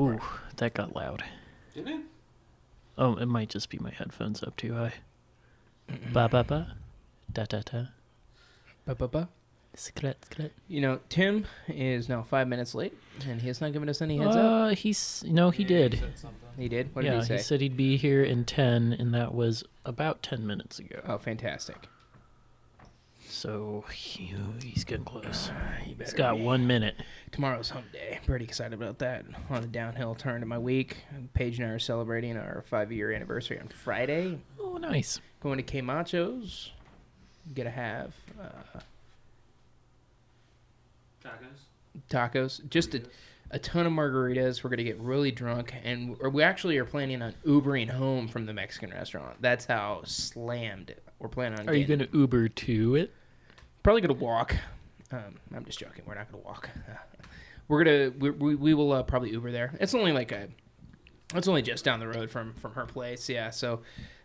Ooh, that got loud. Didn't it? Oh, it might just be my headphones up too high. Ba ba ba. Da da da. Ba-ba-ba. Skret, skret. You know, Tim is now five minutes late, and he has not given us any heads up. Uh, he's no, he Yeah, did. said something. He did. What did he say? He said he'd be here in ten, and that was about ten minutes ago. oh, fantastic. So he, he's getting close. He He's better got be. one minute. Tomorrow's hump day. Pretty excited about that. On a downhill turn to my week. Paige and I are celebrating our five-year anniversary on Friday. Oh, nice. Going to K Macho's. Gonna have uh, Tacos. tacos. Just a, a ton of margaritas. We're gonna get really drunk, and we're- actually are planning on Ubering home from the Mexican restaurant. That's how slammed we're planning on. Are you going to Uber to it? Probably gonna walk. Um, I'm just joking. We're not gonna walk. We're gonna we, we, we will uh, probably Uber there. It's only like a, it's only just down the road from from her place. Yeah, so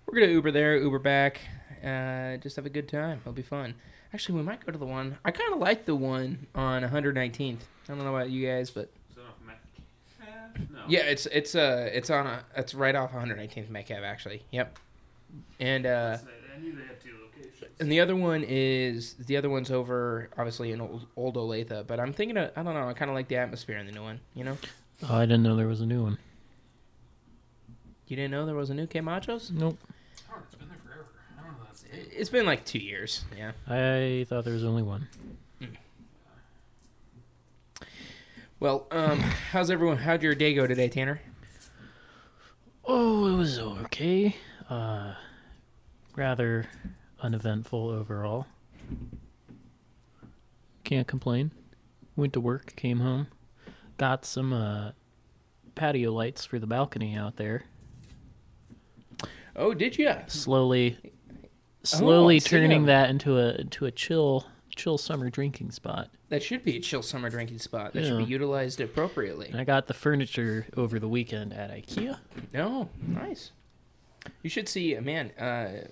we're gonna Uber there, Uber back. Uh, just have a good time. It'll be fun. Actually, we might go to the one. I kind of like the one on 119th. I don't know about you guys, but Is that off Mac? No. yeah, it's it's uh it's on a it's right off 119th Metcalf actually. Yep. And uh, I knew they had two locations. And the other one is the other one's over obviously in old, old Olathe, but I'm thinking of I don't know I kind of like the atmosphere in the new one. You know, Oh, I didn't know there was a new one. you didn't know there was a new K Machos? Nope. Oh, it's been there forever. I don't know that's it. It's been like two years. Yeah. I thought there was only one. Well, um, how's everyone? How'd your day go today, Tanner? Oh, it was okay. Uh, rather uneventful overall. Can't complain. Went to work, came home, got some uh, patio lights for the balcony out there. Oh, did you? Slowly, slowly see turning that into a into a chill chill summer drinking spot. That should be a chill summer drinking spot. That should be utilized appropriately. And I got the furniture over the weekend at IKEA. No, nice. You should see, man. Uh,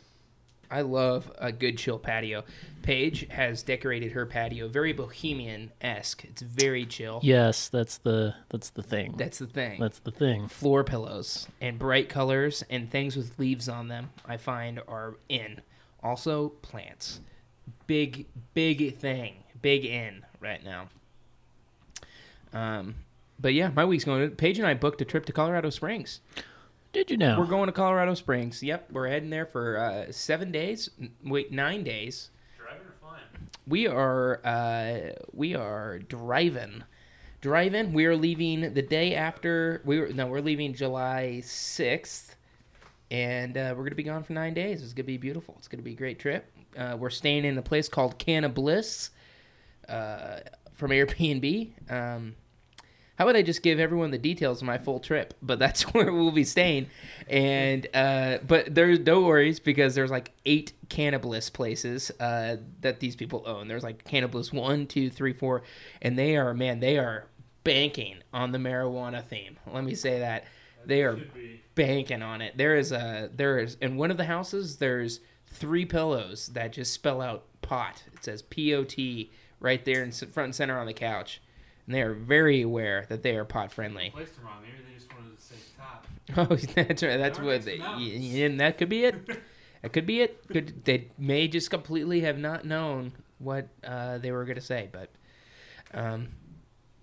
I love a good chill patio. Paige has decorated her patio very bohemian esque. It's very chill. Yes, that's the that's the thing. That's the thing. That's the thing. Floor pillows and bright colors and things with leaves on them. I find are in. Also plants. Big big thing. Big in right now. Um, but yeah, my week's going. Paige and I booked a trip to Colorado Springs. Did you know? We're going to Colorado Springs. Yep, we're heading there for uh, seven days. N- Wait, nine days. Driving or flying? We are uh, we are driving, driving. We are leaving the day after. We were no, we're leaving July sixth, and uh, we're gonna be gone for nine days. It's gonna be beautiful. It's gonna be a great trip. Uh, we're staying in a place called Canna Bliss, uh, from Airbnb. Um, how about I just give everyone the details of my full trip? But that's where we'll be staying, and uh, but there's no worries because there's like eight Cannabis places uh, that these people own. There's like Cannabis one, two, three, four, and they are man, they are banking on the marijuana theme. Let me say that they are banking on it. There is a there is in one of the houses there's three pillows that just spell out pot. It says P O T right there in front and center on the couch. And they are very aware that they are pot friendly. Placed them wrong. Maybe they just wanted to say top. Oh, that's right. That's what they, them out. y- y- and that could be it. That could be it. Could they may just completely have not known what uh, they were going to say, but um,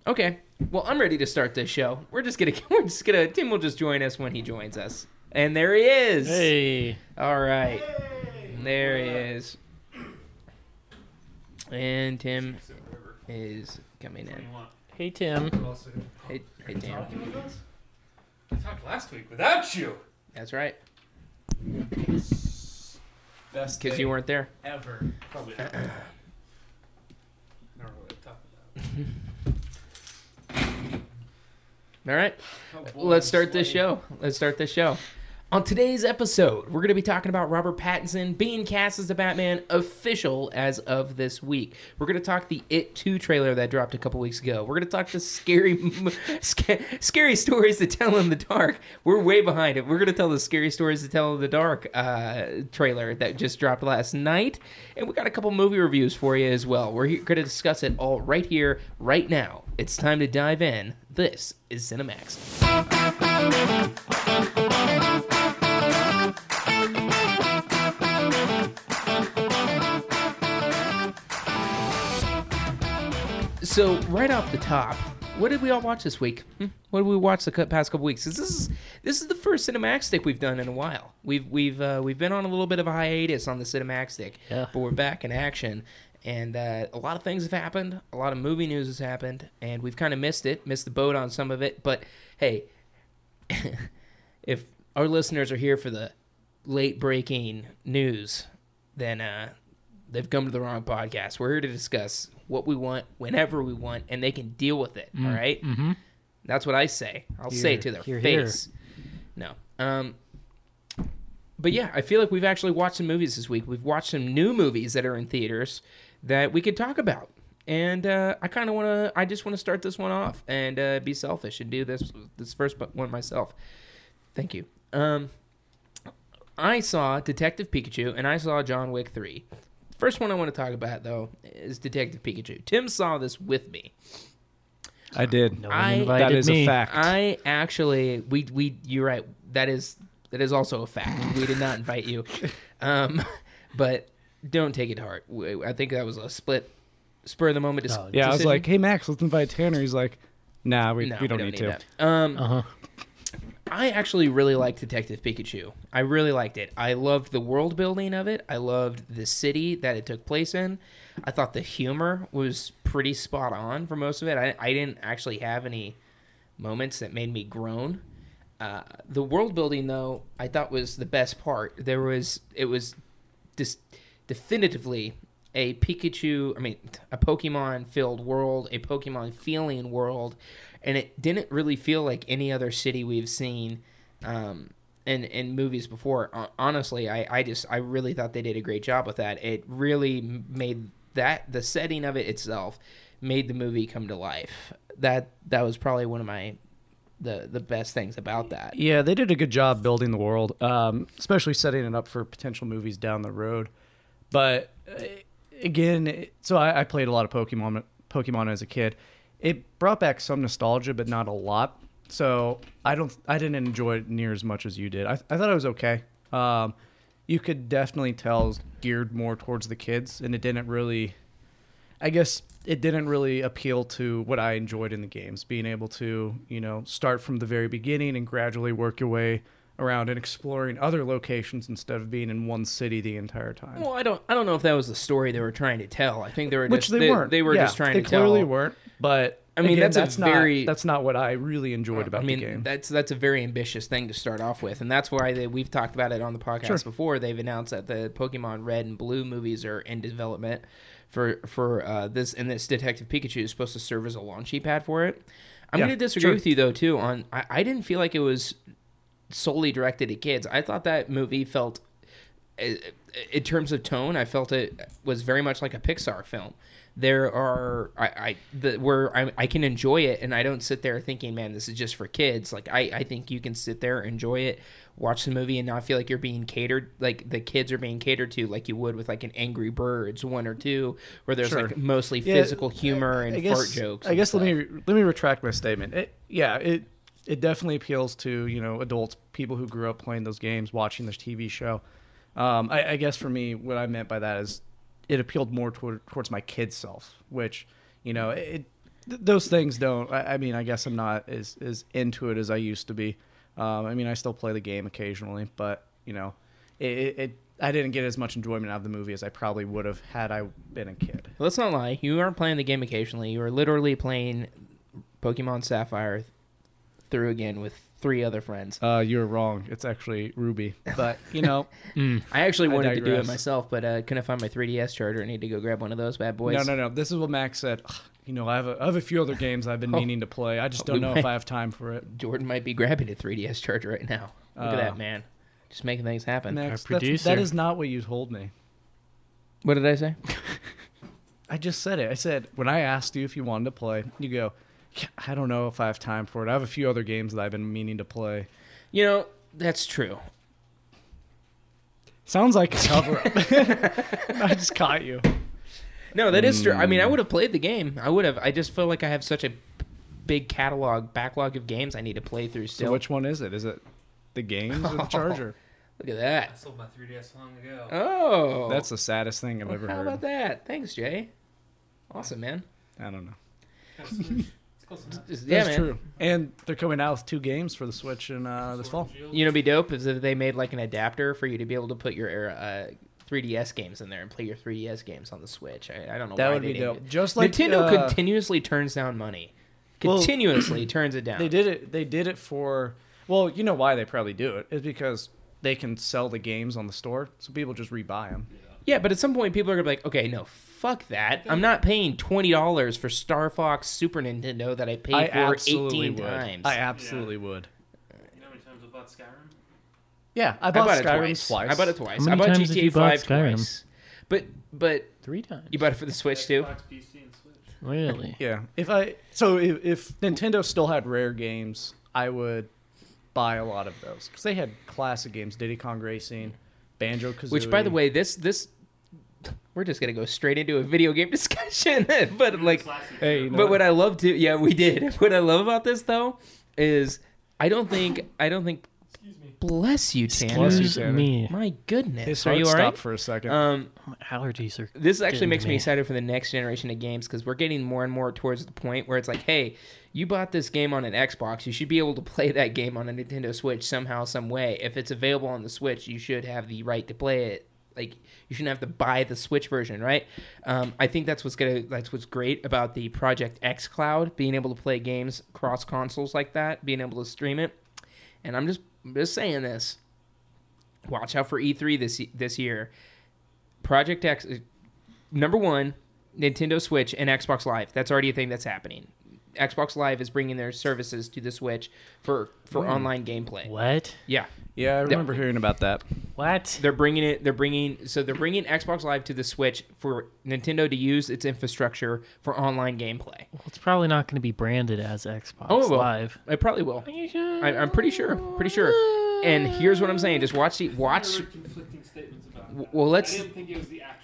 okay. Well, I'm ready to start this show. We're just gonna we're just gonna Tim will just join us when he joins us, and there he is. Hey, All right, there he is, and Tim is coming in. hey Tim. Hey, hey Tim. I talked last week without you. That's right, Best because you weren't there. ever. Probably not. Never really talked about. All right. Oh, boy, Let's start this show. Let's start this show. On today's episode, we're going to be talking about Robert Pattinson being cast as the Batman official as of this week. We're going to talk the It 2 trailer that dropped a couple weeks ago. We're going to talk the scary sca- scary stories to tell in the dark. We're way behind it. We're going to tell the scary stories to tell in the dark uh, trailer that just dropped last night. And we got a couple movie reviews for you as well. We're going to discuss it all right here, right now. It's time to dive in. This is Cinemax. So right off the top, what did we all watch this week? Hmm? What did we watch the past couple weeks? This is this is the first Cinemax stick we've done in a while. We've we've uh, we've been on a little bit of a hiatus on the Cinemax stick, Yeah. but we're back in action, and uh, a lot of things have happened. A lot of movie news has happened, and we've kind of missed it, missed the boat on some of it. But hey, if our listeners are here for the late breaking news, then uh, they've come to the wrong podcast. We're here to discuss what we want whenever we want, and they can deal with it. all right? Mm-hmm. That's what I say. I'll say it to their hear. face. No. Um. But yeah, I feel like we've actually watched some movies this week. We've watched some new movies that are in theaters that we could talk about. And uh, I kind of want to. I just want to start this one off and uh, be selfish and do this this first one myself. Thank you. Um, I saw Detective Pikachu and I saw John Wick 3. First one I want to talk about, though, is Detective Pikachu. Tim saw this with me. I did. No one I- invited that is me. a fact. I actually, we, we, you're right. That is, that is also a fact. We did not invite you. Um, but don't take it to heart. I think that was a split, spur of the moment. dis- No, yeah, I was like, "Hey Max, let's invite Tanner." He's like, "Nah, we, No, we don't need to." that. Um, Uh huh. I actually really liked Detective Pikachu. I really liked it. I loved the world building of it. I loved the city that it took place in. I thought the humor was pretty spot on for most of it. I, I didn't actually have any moments that made me groan. Uh, the world building, though, I thought was the best part. There was it was dis- definitively a Pikachu, I mean, a Pokemon filled world, a Pokemon feeling world, and it didn't really feel like any other city we've seen um, in in movies before. Honestly, I, I just I really thought they did a great job with that. It really made that the setting of it itself made the movie come to life. That that was probably one of my the the best things about that. Yeah, they did a good job building the world, um, especially setting it up for potential movies down the road. But uh, again, so I, I played a lot of Pokemon Pokemon as a kid. It brought back some nostalgia, but not a lot. So I don't, I didn't enjoy it near as much as you did. I, I thought it was okay. Um, you could definitely tell geared more towards the kids, and it didn't really. I guess it didn't really appeal to what I enjoyed in the games, being able to, you know, start from the very beginning and gradually work your way around and exploring other locations instead of being in one city the entire time. Well, I don't I don't know if that was the story they were trying to tell. I think they were Which just, they, weren't. They were Yeah, just trying they to clearly tell. weren't. But I mean, again, that's a that's not very- that's not what I really enjoyed about I mean, the game. that's that's a very ambitious thing to start off with, and that's why they, we've talked about it on the podcast Sure. before. They've announced that the Pokemon Red and Blue movies are in development for for uh, this, and this Detective Pikachu is supposed to serve as a launchy pad for it. I'm Yeah, going to disagree sure. with you though too. On I, I didn't feel like it was solely directed at kids. I thought that movie felt, in terms of tone, I felt it was very much like a Pixar film. There are I, I the where I, I can enjoy it and I don't sit there thinking, man, this is just for kids. Like I, I think you can sit there, enjoy it, watch the movie, and not feel like you're being catered, like the kids are being catered to, like you would with like an Angry Birds one or two, where there's Sure. like mostly Yeah, physical humor and I guess, fart jokes. I and guess let me let me retract my statement. It, yeah, it it definitely appeals to you know adults, people who grew up playing those games, watching this TV show. Um, I, I guess for me, what I meant by that is it appealed more toward, towards my kid self, which you know it. th- Those things don't. I, I mean, I guess I'm not as as into it as I used to be. Um, I mean, I still play the game occasionally, but you know, it, it, it. I didn't get as much enjoyment out of the movie as I probably would have had I been a kid. Let's not lie. You aren't playing the game occasionally. You are literally playing Pokemon Sapphire through again with three other friends. Uh, you're wrong. It's actually Ruby. But you know, Mm. I actually I wanted to do it myself, but uh, couldn't find my 3DS charger. I need to go grab one of those bad boys. no, no, no. This is what Max said. "Ugh, You know, I have a, I have a few other games I've been Oh. meaning to play. I just don't know might- if I have time for it. Jordan might be grabbing a 3DS charger right now. Look at Uh, that man. just making things happen. Next, Our that's- producer. is not what you told me. What did I say? I just said it. I said when I asked you if you wanted to play, you go, "Yeah, I don't know if I have time for it. I have a few other games that I've been meaning to play. You know, that's true. Sounds like a cover up. I just caught you. No, that is true. I mean, I Mm. would have played the game. I would have. I just feel like I have such a big catalog, backlog of games I need to play through So which one is it? Is it the games or the charger? Look at that. I sold my 3DS long ago. Oh, That's the saddest thing I've Well, ever How heard. How about that? Thanks, Jay. Awesome, man. I don't know. It's close enough. Yeah, That's man. true. And they're coming out with two games for the Switch in uh, this fall. Sword and Shield. You know, be dope is if they made like an adapter for you to be able to put your uh, 3DS games in there and play your 3DS games on the Switch. I, I don't know That why would they be didn't. dope. Just like Nintendo uh, continuously turns down money. Well, Continuously turns it down. They did it. They did it for. Well, you know why they probably do it is because they can sell the games on the store, so people just rebuy them. Yeah, but at some point, people are gonna be like, "Okay, no, fuck that. I'm not paying twenty dollars for Star Fox Super Nintendo that I paid I for eighteen would. times." I absolutely would. You know how many times I bought Skyrim? Yeah, I I bought, bought it twice. twice. I bought it twice. How many I bought times have GTA you bought Five Skyrim? twice. But but Three times. you bought it for the Switch too. Xbox, PC, and Switch. Really? Yeah, if I so if, if Nintendo still had rare games, I would buy a lot of those because they had classic games: Diddy Kong Racing, Banjo Kazooie. Which, by the way, this this we're just gonna go straight into a video game discussion. but like, Hey, you know but what I love to yeah, we did. What I love about this though is I don't think I don't think. Bless you, Tanner. Bless you, Tanner. me. My goodness, his are you all stopped right? for a second. Um, My allergies are. this actually makes to me me. excited for the next generation of games because we're getting more and more towards the point where it's like, hey, you bought this game on an Xbox, you should be able to play that game on a Nintendo Switch somehow, some way. If it's available on the Switch, you should have the right to play it. Like you shouldn't have to buy the Switch version, right? Um, I think that's what's gonna that's what's great about the Project xCloud being able to play games cross consoles like that, being able to stream it. And I'm just just saying this. Watch out for E3 this this year. Project X, uh, number one, Nintendo Switch and Xbox Live. That's already a thing that's happening. Xbox Live is bringing their services to the Switch for for hmm. online gameplay. What? Yeah, yeah, I remember hearing about that. What? they're bringing it. They're bringing so they're bringing Xbox Live to the Switch for Nintendo to use its infrastructure for online gameplay. Well, it's probably not going to be branded as Xbox Oh, it will. Live. It probably will. Are you sure? I, I'm pretty sure. Pretty sure. And here's what I'm saying: just watch the watch. Conflicting statements about that. Well, let's. I didn't think it was the actual.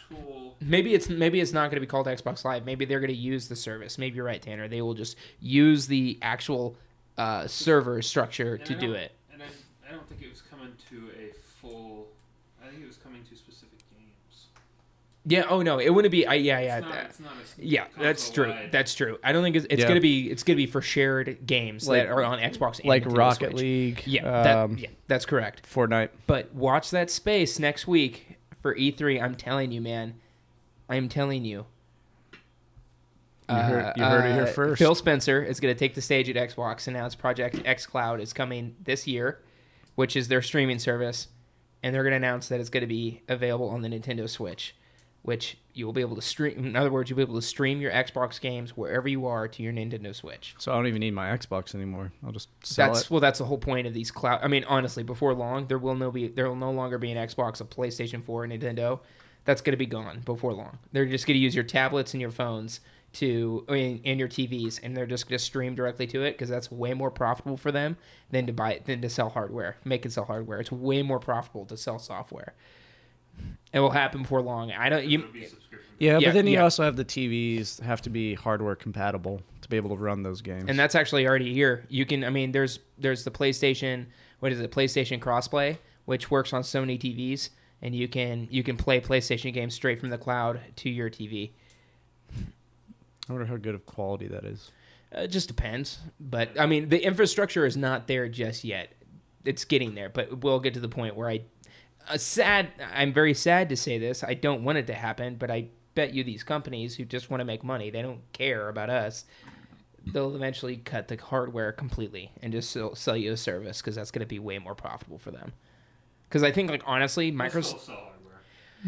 Maybe it's maybe it's not going to be called Xbox Live. Maybe they're going to use the service. Maybe you're right, Tanner. They will just use the actual uh, server structure and to do it. And I, I don't think it was coming to a full. I think it was coming to specific games. Yeah. Oh no, it wouldn't be. I, yeah, yeah, It's not, that- it's not a s- yeah. That's true. console-wide. That's true. I don't think it's, it's Yeah. gonna be. It's gonna be for shared games Like- that are on Xbox. And like Nintendo Rocket Switch. League, Yeah, that, um, yeah, that's correct. Fortnite. But watch that space next week for E3. I'm telling you, man. I'm telling you. You heard, you heard it here Uh, first. Phil Spencer is going to take the stage at Xbox, and announce Project xCloud is coming this year, which is their streaming service, and they're going to announce that it's going to be available on the Nintendo Switch, which you will be able to stream. In other words, you'll be able to stream your Xbox games wherever you are to your Nintendo Switch. so I don't even need my Xbox anymore. I'll just sell That's it. well, that's the whole point of these cloud. I mean, honestly, before long, there will no be there will no longer be an Xbox, a PlayStation 4, a Nintendo. That's going to be gone before long. They're just going to use your tablets and your phones to I mean, and your TVs, and they're just going to stream directly to it because that's way more profitable for them than to buy than to sell hardware. Make and sell hardware. It's way more profitable to sell software. It will happen before long. I don't. You be. Yeah, Yeah, but then you yeah. also have the TVs have to be hardware compatible to be able to run those games. and that's actually already here. You can, I mean, there's there's the PlayStation, what is it, PlayStation Crossplay, which works on Sony TVs, and you can you can play PlayStation games straight from the cloud to your TV. I wonder how good of quality that is. Uh, It just depends, but I mean, the infrastructure is not there just yet. It's getting there, but we'll get to the point where I, uh, sad. I'm very sad to say this. I don't want it to happen, but I bet you these companies who just want to make money, they don't care about us. They'll eventually cut the hardware completely and just sell, sell you a service because that's going to be way more profitable for them. Because I think, like honestly, Microsoft. sell.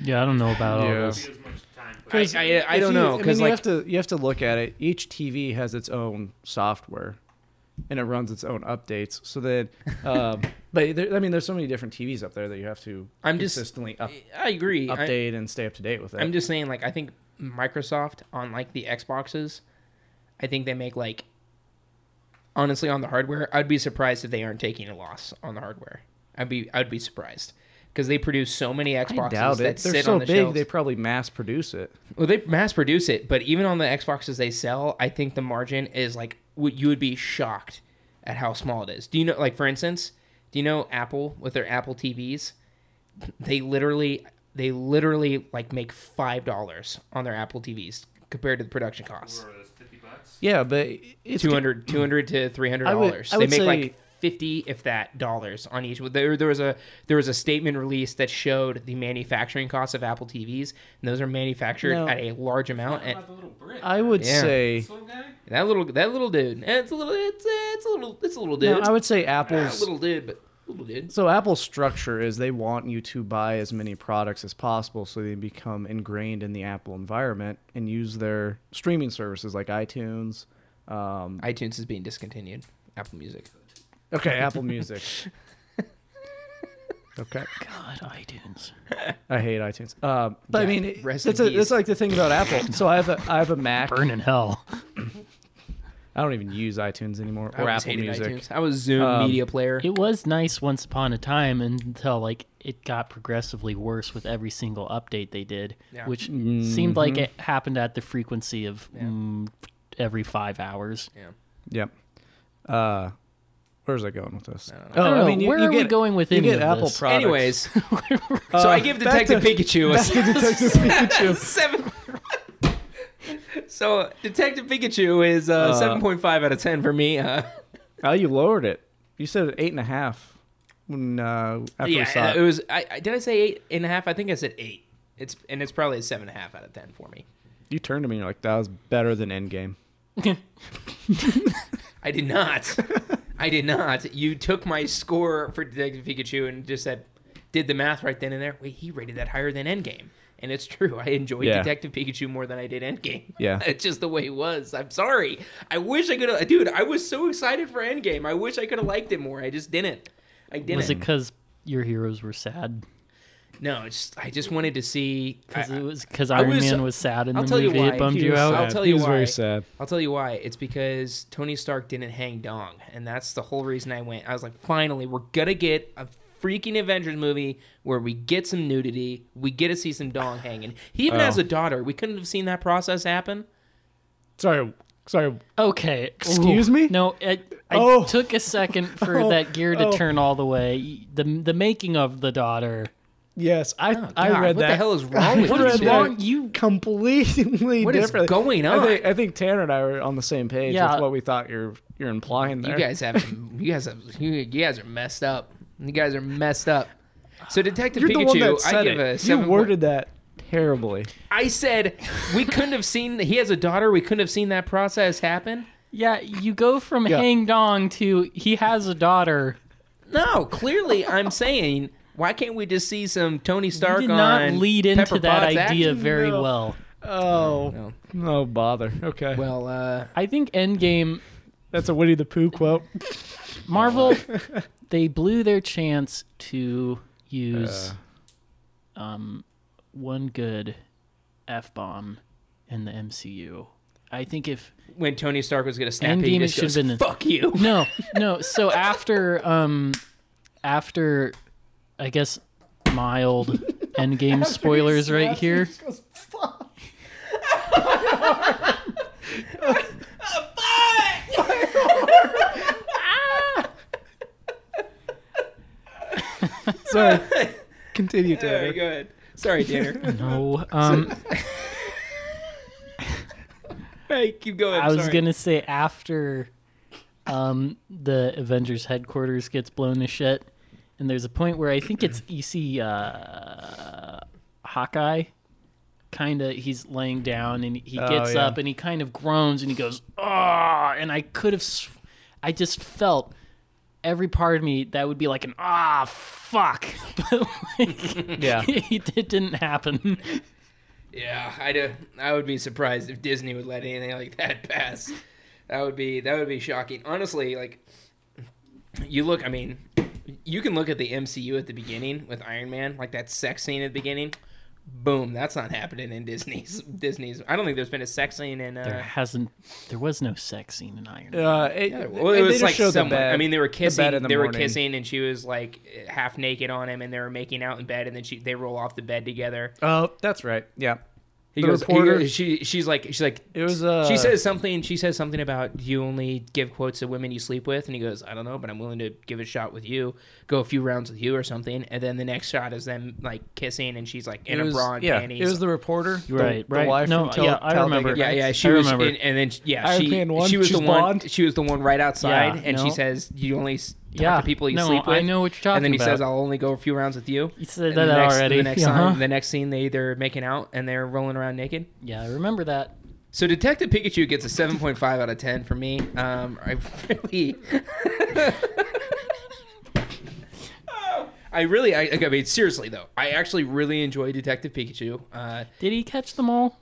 Yeah, I don't know about all Yeah. Won't this. be as much time put I, into I. I don't you- know I because mean, like you have to you have to look at it. Each TV has its own software. And it runs its own updates. So then, um, but there, I mean, there's so many different TVs up there that you have to I'm just- consistently up, I agree. I- update and stay up to date with it. I'm just saying, like, I think Microsoft on like the Xboxes, I think they make like, honestly, on the hardware, I'd be surprised if they aren't taking a loss on the hardware. I'd be, I'd be surprised because they produce so many I Xboxes that. They're sit so on the big, shelves. they probably mass produce it. Well, they mass produce it, but even on the Xboxes they sell, I think the margin is like what you would be shocked at how small it is. Do you know, like for instance, do you know Apple with their Apple TVs? They literally, they literally like make five dollars on their Apple TVs compared to the production costs. Or fifty bucks. Yeah, but it's 200 200 to 300 dollars I they would make say- like 50 if that dollars on each there, there was a there was a statement released that showed the manufacturing costs of apple tvs and those are manufactured No. at a large amount How and about the little brick? I would Yeah. say little that little that little dude eh, it's a little it's uh, it's a little it's a little dude no, I would say Ah, Apple's little dude but little dude So Apple's structure is they want you to buy as many products as possible so they become ingrained in the Apple environment and use their streaming services like iTunes. Um, itunes is being discontinued apple music okay, Apple Music. Okay, God, iTunes. I hate iTunes. Um, but I mean, it, rest that's in a, peace. that's like the thing about Apple. So I have a I have a Mac. Burn in hell. I don't even use iTunes anymore I or always Apple hated Music. iTunes. I was Zune Um, media player. It was nice once upon a time until like it got progressively worse with every single update they did, Yeah. which seemed like Mhm. it happened at the frequency of Yeah. mm, every five hours. yeah. Yep. Uh, where's I going with this? I don't know. Oh, I don't know. mean, Where you are we going with you any get of Apple this? products. Anyways, so Uh, I give back Detective to- Pikachu a back to Detective Pikachu. seven. so Detective Pikachu is uh, Uh, seven point five out of ten for me. Uh, Oh, you lowered it. You said eight and a half when uh, after we saw yeah, it. it was. I, I did I say eight and a half? I think I said eight. It's and it's probably a seven and a half out of ten for me. You turned to me and you're like, that was better than Endgame. I did not. I did not. You took my score for Detective Pikachu and just said, did the math right then and there. Wait, he rated that higher than Endgame. And it's true. I enjoyed Yeah. Detective Pikachu more than I did Endgame. Yeah. It's just the way it was. I'm sorry. I wish I could have. Dude, I was so excited for Endgame. I wish I could have liked it more. I just didn't. I didn't. Was it because your heroes were sad? No, it's, I just wanted to see. Because it was because I Iron was- Man was sad in I'll the tell you movie. why. It bummed He you was out. I'll tell you he was why. very sad. I'll tell you why. It's because Tony Stark didn't hang dong, and that's the whole reason I went. I was like, finally, we're gonna get a freaking Avengers movie where we get some nudity, we get to see some dong hanging. He even Oh. has a daughter. We couldn't have seen that process happen. Sorry, sorry. Okay. Excuse Ooh. me? No, I, I Oh. took a second for Oh, that gear to oh. turn all the way. The the making of the daughter. Yes, I Oh, I God, read what that. the hell is wrong I with What you? read that wrong? You Completely What is different. going I on? think, I think Tanner and I were on the same page Yeah. with what we thought you're you're implying there. You guys have, you guys have, you, you guys are messed up. You guys are messed up. So Detective you're Pikachu, the one that I said give it. a you seven. point- worded that terribly. I said we couldn't have seen. He has a daughter. We couldn't have seen that process happen. yeah, you go from Yeah. hang dong to he has a daughter. No, clearly I'm saying why can't we just see some Tony Stark you did not on lead into Pepper that Potts idea action? very No. well. Oh, No. no bother. Okay, Well, uh, I think Endgame that's a Winnie the Pooh quote. Marvel they blew their chance to use Uh. um one good F bomb in the MCU. I think if when Tony Stark was gonna snap, Endgame he it just should've goes, been "Fuck you." no, no. So after um after I guess mild endgame spoilers right here. Sorry. Continue, All Tanner. right, go ahead. Sorry, Tanner. No. Um hey, keep going. I was sorry. gonna say after um the Avengers headquarters gets blown to shit, and there's a point where I think it's you see uh Hawkeye kind of he's laying down and he Oh, gets yeah. up and he kind of groans and he goes ah and I could have sw- I just felt every part of me that would be like an ah fuck but like, Yeah. it, it didn't happen Yeah, I do. I would be surprised if Disney would let anything like that pass. That would be that would be shocking. Honestly, like you look, I mean, you can look at the MCU at the beginning with Iron Man, like that sex scene at the beginning. Boom, that's not happening in Disney's. Disney's. I don't think there's been a sex scene in. There Uh, hasn't. There was no sex scene in Iron Man. Uh, it, yeah, well, it was like showed the somewhat. bed- I mean, they were kissing. bed in the they were kissing, and she was like half naked on him, and they were making out in bed, and then she they roll off the bed together. Oh, that's right. Yeah. He The goes, reporter- goes- she she's like she's like It was. Uh, she says something. She says something about you only give quotes to women you sleep with, and he goes, "I don't know, but I'm willing to give it a shot with you, go a few rounds with you or something." And then the next shot is them like kissing, and she's like in it a bra and yeah, panties. It was the reporter. the- Right, the, right. wife No, from Tal- yeah, I remember. yeah, yeah. She I was, remember. and, and then yeah, she Man one, she was she's the one. blonde. She was the one right outside, Yeah, and she says, "You only s- talk Yeah, to people you no, sleep with." I know what you're talking about. and then he about. says, "I'll only go a few rounds with you." You said And that the next, already. The next, uh-huh. time, the next scene, they they're making out and they're rolling around naked. Yeah, I remember that. So Detective Pikachu gets a 7.5 out of 10 for me. Um, I really, I really, I, I mean, seriously though, I actually really enjoy Detective Pikachu. Uh, Did he catch them all?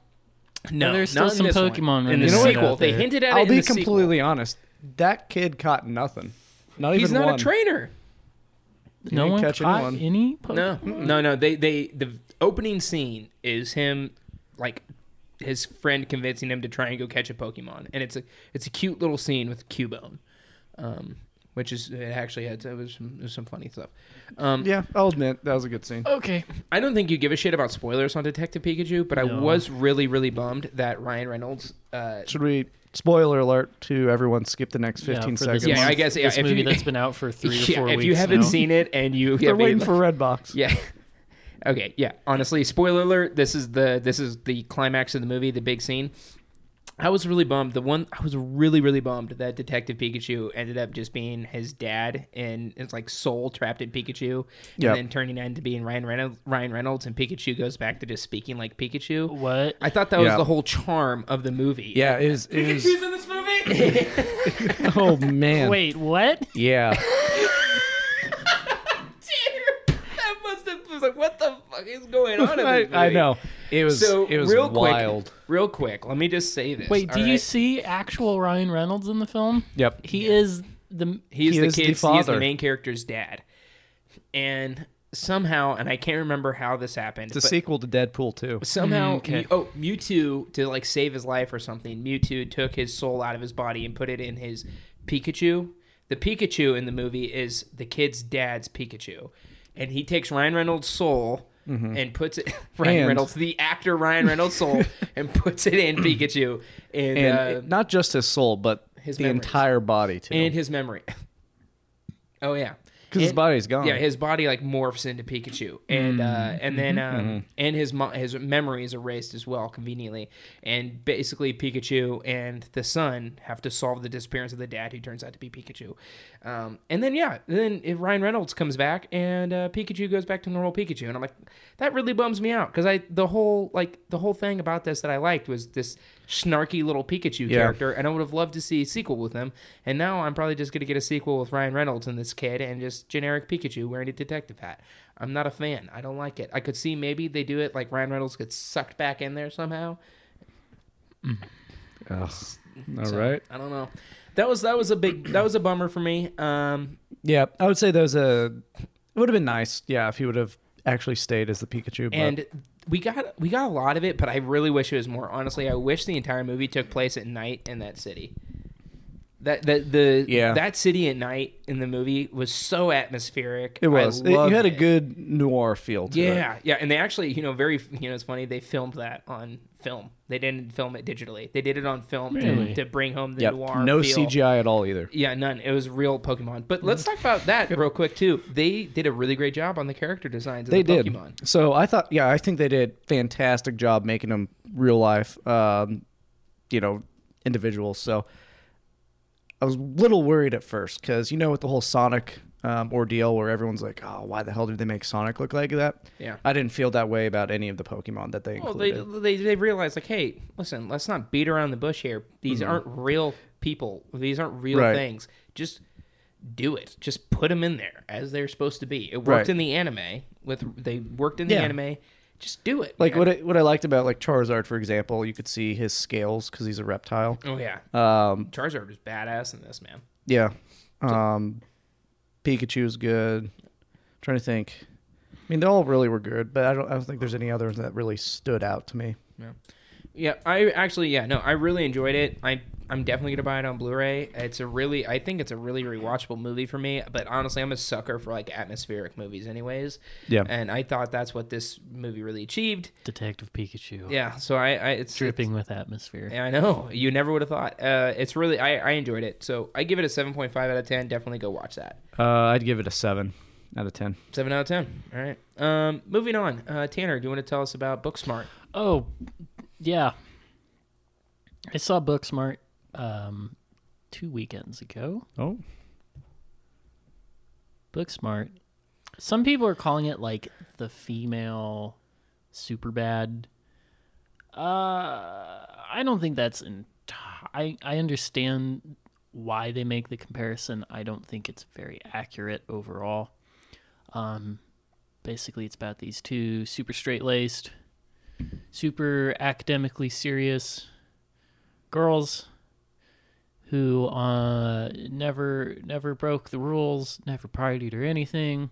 no, there's still not in some this one. Pokemon in the running around sequel. They hinted at it. I'll in be the sequel. completely honest. That kid caught nothing. Not He's not one. a trainer. no one catch caught anyone. any. Po- No, no, no. They, they, the opening scene is him, like, his friend convincing him to try and go catch a Pokemon, and it's a, it's a cute little scene with Cubone, um, which is it actually had it was, some, it was some funny stuff. Um, Yeah, I'll admit that was a good scene. Okay. I don't think you give a shit about spoilers on Detective Pikachu, but I was really, really bummed that Ryan Reynolds. Uh, Should we spoiler alert to everyone? Skip the next fifteen for seconds. Yeah, I guess, yeah, this if movie you- that's been out for three or yeah, four if weeks. you haven't now. seen it and you, They're waiting maybe- for Redbox. Yeah. Okay, yeah. Honestly, spoiler alert, this is the this is the climax of the movie, the big scene. I was really bummed. The one I was really really bummed that Detective Pikachu ended up just being his dad and it's like soul trapped in Pikachu and Yep. then turning into being Ryan Reynolds, Ryan Reynolds and Pikachu goes back to just speaking like Pikachu. What? I thought that was the whole charm of the movie. Yeah, it is. It is Pikachu's in this movie. oh man. Wait, what? Yeah. that must have was like what the fuck is going on in I, this I movie? know. It was. So it was real wild. quick, real quick. Let me just say this. Wait, do all you see actual Ryan Reynolds in the film? Yep. He is the. He's He the is the kid's. he's the main character's dad, and somehow, and I can't remember how this happened. It's a but sequel to Deadpool too. Somehow, Mm, okay. Oh, Mewtwo to like save his life or something. Mewtwo took his soul out of his body and put it in his Pikachu. The Pikachu in the movie is the kid's dad's Pikachu, and he takes Ryan Reynolds' soul. And puts it Ryan And- Reynolds, the actor Ryan Reynolds' soul, and puts it in Pikachu, and, And uh, not just his soul, but his the memories. entire body too. and his memory. Oh yeah, Because his body's gone. Yeah, his body like morphs into Pikachu, and uh, Mm-hmm. and then um, and his mo- his memory is erased as well, conveniently. And basically, Pikachu and the son have to solve the disappearance of the dad, who turns out to be Pikachu. Um, and then yeah, then if Ryan Reynolds comes back, and uh, Pikachu goes back to normal Pikachu, and I'm like, that really bums me out because I the whole like the whole thing about this that I liked was this snarky little Pikachu Yeah. character, and I would have loved to see a sequel with him. And now I'm probably just going to get a sequel with Ryan Reynolds and this kid and just generic Pikachu wearing a detective hat. I'm not a fan. I don't like it. I could see maybe they do it like Ryan Reynolds gets sucked back in there somehow. Ugh. All So, right. I don't know. That was that was a big that was a bummer for me. Um, Yeah, I would say those a. It would have been nice, yeah, if he would have actually stayed as the Pikachu. But and we got we got a lot of it, but I really wish it was more. Honestly, I wish the entire movie took place at night in that city. That that the Yeah. that city at night in the movie was so atmospheric. it was. It- you had a good noir feel to it. Yeah, yeah, and they actually, you know, very, you know, it's funny. They filmed that on film. They didn't film it digitally. They did it on film Really? to, to bring home the Yep. noir. No feel. CGI at all either. Yeah, none. It was real Pokemon. But let's talk about that real quick too. They did a really great job on the character designs of They the did. Pokemon. So I thought, yeah, I think they did fantastic job making them real life, um, you know, individuals. So I was a little worried at first because you know with the whole Sonic um, ordeal where everyone's like, oh, why the hell did they make Sonic look like that? Yeah. I didn't feel that way about any of the Pokemon that they Well, they, included. they they realized like, hey, listen, let's not beat around the bush here. These aren't real people. These aren't real Mm-hmm. Right. things. Just do it. Just put them in there as they're supposed to be. It worked Right. in the anime with they worked in the Yeah. anime. Just do it. Like man. what I, what I liked about like Charizard, for example, you could see his scales because he's a reptile. Oh yeah, Um, Charizard is badass in this man. yeah. Um, Pikachu's good. trying to think. I mean, they all really were good, but I don't. I don't think there's any others that really stood out to me. Yeah, I actually, yeah, no, I really enjoyed it. I, I'm definitely gonna buy it on Blu-ray. It's a really, I think it's a really rewatchable movie for me. But honestly, I'm a sucker for like atmospheric movies, anyways. Yeah. And I thought that's what this movie really achieved. Detective Pikachu. Yeah. So I, I it's Dripping with atmosphere. Yeah, I know. You never would have thought. Uh, it's really, I, I enjoyed it. So I give it a 7.5 out of 10. Definitely go watch that. Uh, I'd give it a seven out of ten. Seven out of 10. All right. Um, moving on. Uh, Tanner, do you want to tell us about Booksmart? Oh, yeah. I saw Booksmart um, two weekends ago. Oh, Booksmart. Some people are calling it like the female Superbad. Uh, I don't think that's enti- I I understand why they make the comparison. I don't think it's very accurate overall. Um, basically, it's about these two super straight laced, super academically serious girls who uh, never never broke the rules, never partied or anything,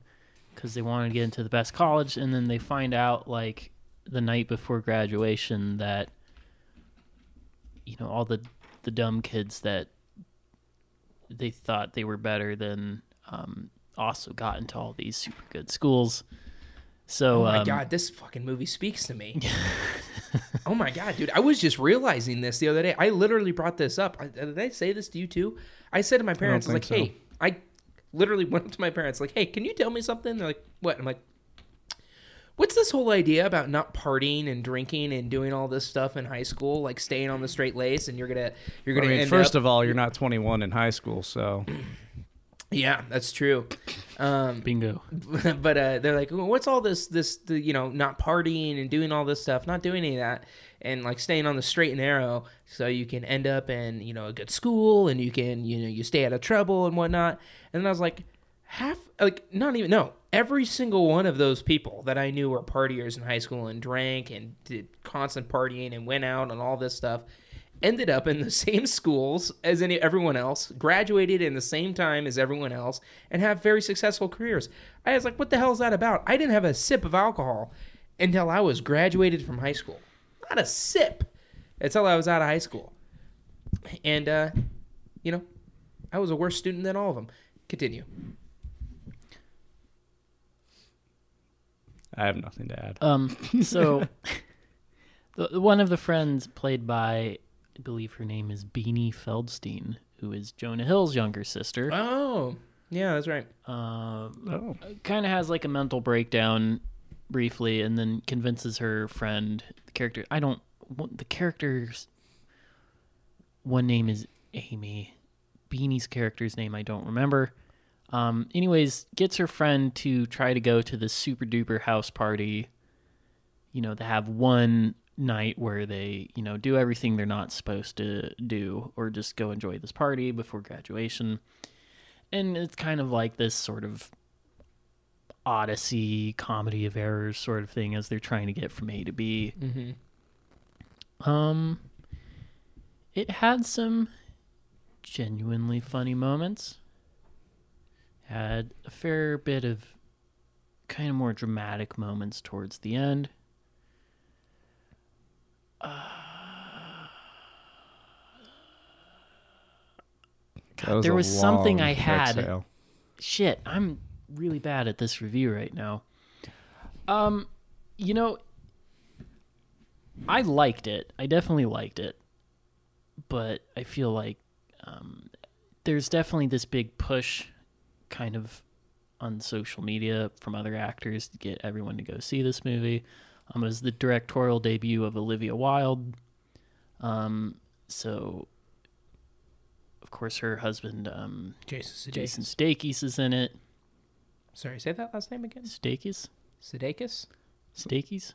because they wanted to get into the best college, and then they find out like the night before graduation that you know all the the dumb kids that they thought they were better than um, also got into all these super good schools. So Oh my um, god, this fucking movie speaks to me. oh my god, dude! I was just realizing this the other day. I literally brought this up. I, did I say this to you too? I said to my parents, I was like, think "Hey," I literally went up to my parents, like, "Hey, can you tell me something?" They're like, "What?" I'm like, "What's this whole idea about not partying and drinking and doing all this stuff in high school, like staying on the straight lace, and you're gonna you're gonna mean, end first up- of all, you're not 21 in high school, so yeah, that's true." Um, bingo. but uh, they're like, "Well, what's all this, this, the, you know, not partying and doing all this stuff, not doing any of that, and like staying on the straight and narrow, so you can end up in, you know, a good school and you can, you know, you stay out of trouble and whatnot." And then I was like, half, like, not even, no, every single one of those people that I knew were partiers in high school and drank and did constant partying and went out and all this stuff ended up in the same schools as any everyone else, graduated in the same time as everyone else, and have very successful careers. I was like, what the hell is that about? I didn't have a sip of alcohol until I was graduated from high school. Not a sip until I was out of high school. And uh, you know, I was a worse student than all of them. Continue. I have nothing to add. Um, so the, one of the friends played by, I believe her name is Beanie Feldstein, who is Jonah Hill's younger sister. Oh, yeah, that's right. Um, Oh, kind of has like a mental breakdown briefly, and then convinces her friend, the character. I don't. what- The character's one name is Amy. Beanie's character's name I don't remember. Um, anyways, gets her friend to try to go to the super duper house party. You know, to have one night where they, you know, do everything they're not supposed to do, or just go enjoy this party before graduation. And it's kind of like this sort of odyssey comedy of errors sort of thing as they're trying to get from A to B. Mm-hmm. Um, it had some genuinely funny moments. Had a fair bit of kind of more dramatic moments towards the end. That there a was something long I had. exhale. Shit, I'm really bad at this review right now. Um, you know, I liked it. I definitely liked it. But I feel like um, there's definitely this big push kind of on social media from other actors to get everyone to go see this movie. Um, it was the directorial debut of Olivia Wilde. Um, so, of course, her husband, um, Jason Sudeikis. Jason Sudeikis is in it. Sorry, say that last name again. Sudeikis? Sudeikis. Sudeikis?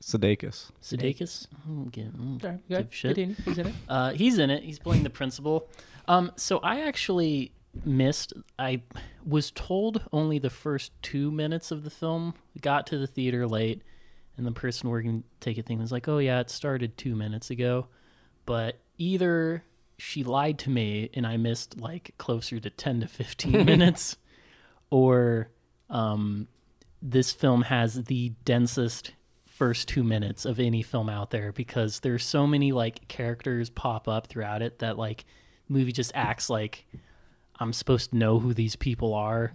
Sudeikis. Sudeikis? Mm, give- mm, Sorry, give good. shit. Continue. He's in it. Uh, he's in it. He's playing the principal. Um, so I actually missed. I was told only the first two minutes of the film. Got to the theater late, and the person working ticket thing was like, "Oh yeah, it started two minutes ago," but either she lied to me and I missed like closer to ten to fifteen minutes, or um, this film has the densest first two minutes of any film out there because there's so many like characters pop up throughout it that like movie just acts like I'm supposed to know who these people are.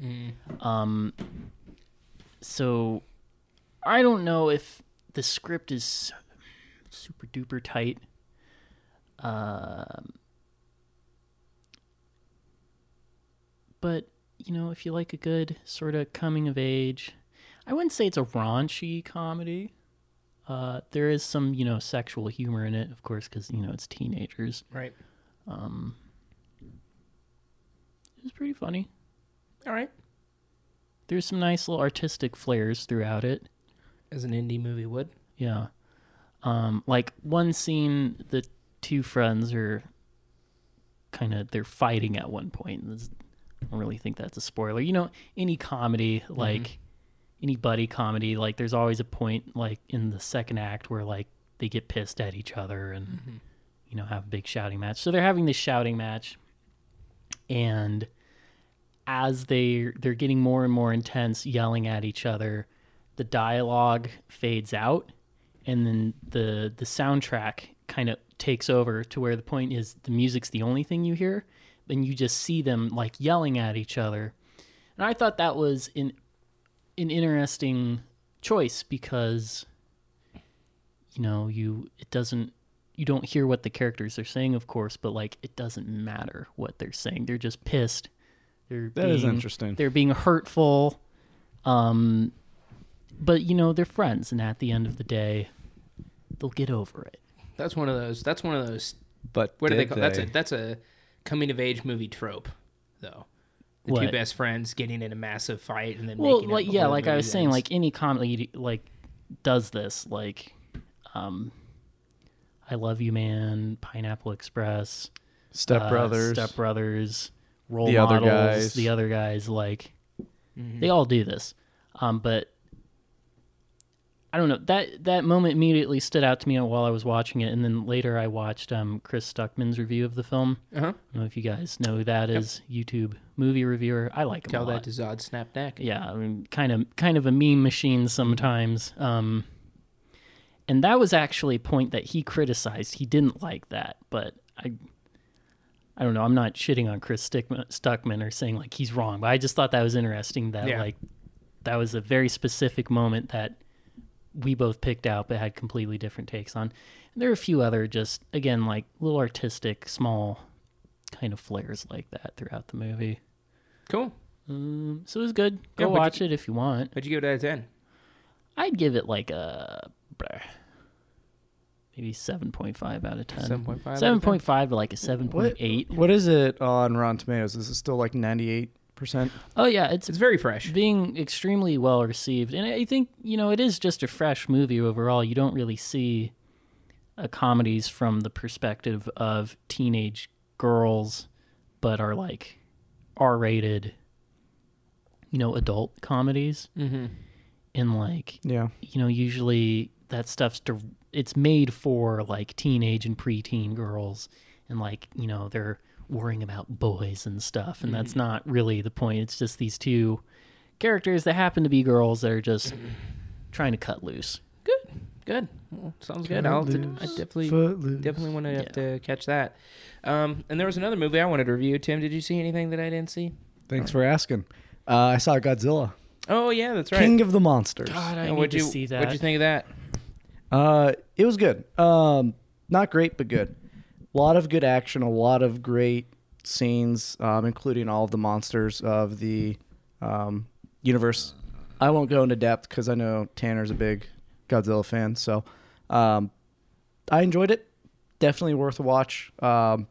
Um, so I don't know if the script is super duper tight. Um, but you know, if you like a good sort of coming of age, I wouldn't say it's a raunchy comedy. Uh, there is some, you know, sexual humor in it, of course, because you know it's teenagers. Right. Um, it was pretty funny. All right. There's some nice little artistic flares throughout it. As an indie movie would. Yeah. Um, like one scene, the two friends are kind of they're fighting at one point. This- I don't really think that's a spoiler. You know, any comedy, like any buddy comedy, like there's always a point like in the second act where like they get pissed at each other and you know have a big shouting match. So they're having this shouting match, and as they they're getting more and more intense, yelling at each other, the dialogue fades out, and then the the soundtrack kind of takes over to where the point is the music's the only thing you hear, and you just see them like yelling at each other. And I thought that was an an interesting choice because you know you it doesn't you don't hear what the characters are saying of course but like it doesn't matter what they're saying they're just pissed they're That is being- interesting. they're being hurtful um but you know they're friends and at the end of the day they'll get over it That's one of those. That's one of those. But What do they did call? That's a that's a coming of age movie trope, though. The two best friends getting in a massive fight and then well making up like before yeah like i movie was saying like any comedy like does this like um i love you man pineapple express Step uh, Brothers. Step Brothers, role The other guys. the other guys, like Mhm. they all do this. Um, but I don't know that that moment immediately stood out to me while I was watching it, and then later I watched um, Chris Stuckman's review of the film. Uh-huh. I don't know if you guys know who that is. YouTube movie reviewer. I like him Tell that to Zod Snapneck. Yeah, I mean, kind of kind of a meme machine sometimes. Um, and that was actually a point that he criticized. He didn't like that, but I, I don't know. I'm not shitting on Chris Stuckman or saying like he's wrong, but I just thought that was interesting. That Yeah. like that was a very specific moment that we both picked out, but had completely different takes on. And there are a few other just again like little artistic, small kind of flares like that throughout the movie. Cool. Um, so it was good. Go what'd watch you- it if you want. What'd you give it out of ten? I'd give it like a bleh, maybe seven point five out of ten. Seven point five. Seven point five to like a seven point eight. What is it on Rotten Tomatoes? Is it still like 98%? Oh yeah, it's It's very fresh. being extremely well received, and I think you know it is just a fresh movie overall. You don't really see comedies from the perspective of teenage girls, but are like R-rated, you know, adult comedies, Mm-hmm. and like Yeah. you know, usually that stuff's it's made for like teenage and preteen girls, and like you know they're worrying about boys and stuff, and that's not really the point. It's just these two characters that happen to be girls that are just trying to cut loose. Good. Well, sounds good. I'll have I definitely Footloose. definitely want to have Yeah. to catch that. Um, and there was another movie I wanted to review. Tim, did you see anything that I didn't see? Thanks for asking. Uh, I saw Godzilla, Oh yeah, that's right. King of the Monsters. God, I And need what'd to you see that. What'd you think of that? Uh, it was good. Um, not great, but good. A lot of good action, a lot of great scenes, um, including all of the monsters of the um, universe. I won't go into depth because I know Tanner's a big Godzilla fan, so um, I enjoyed it. Definitely worth a watch. Um,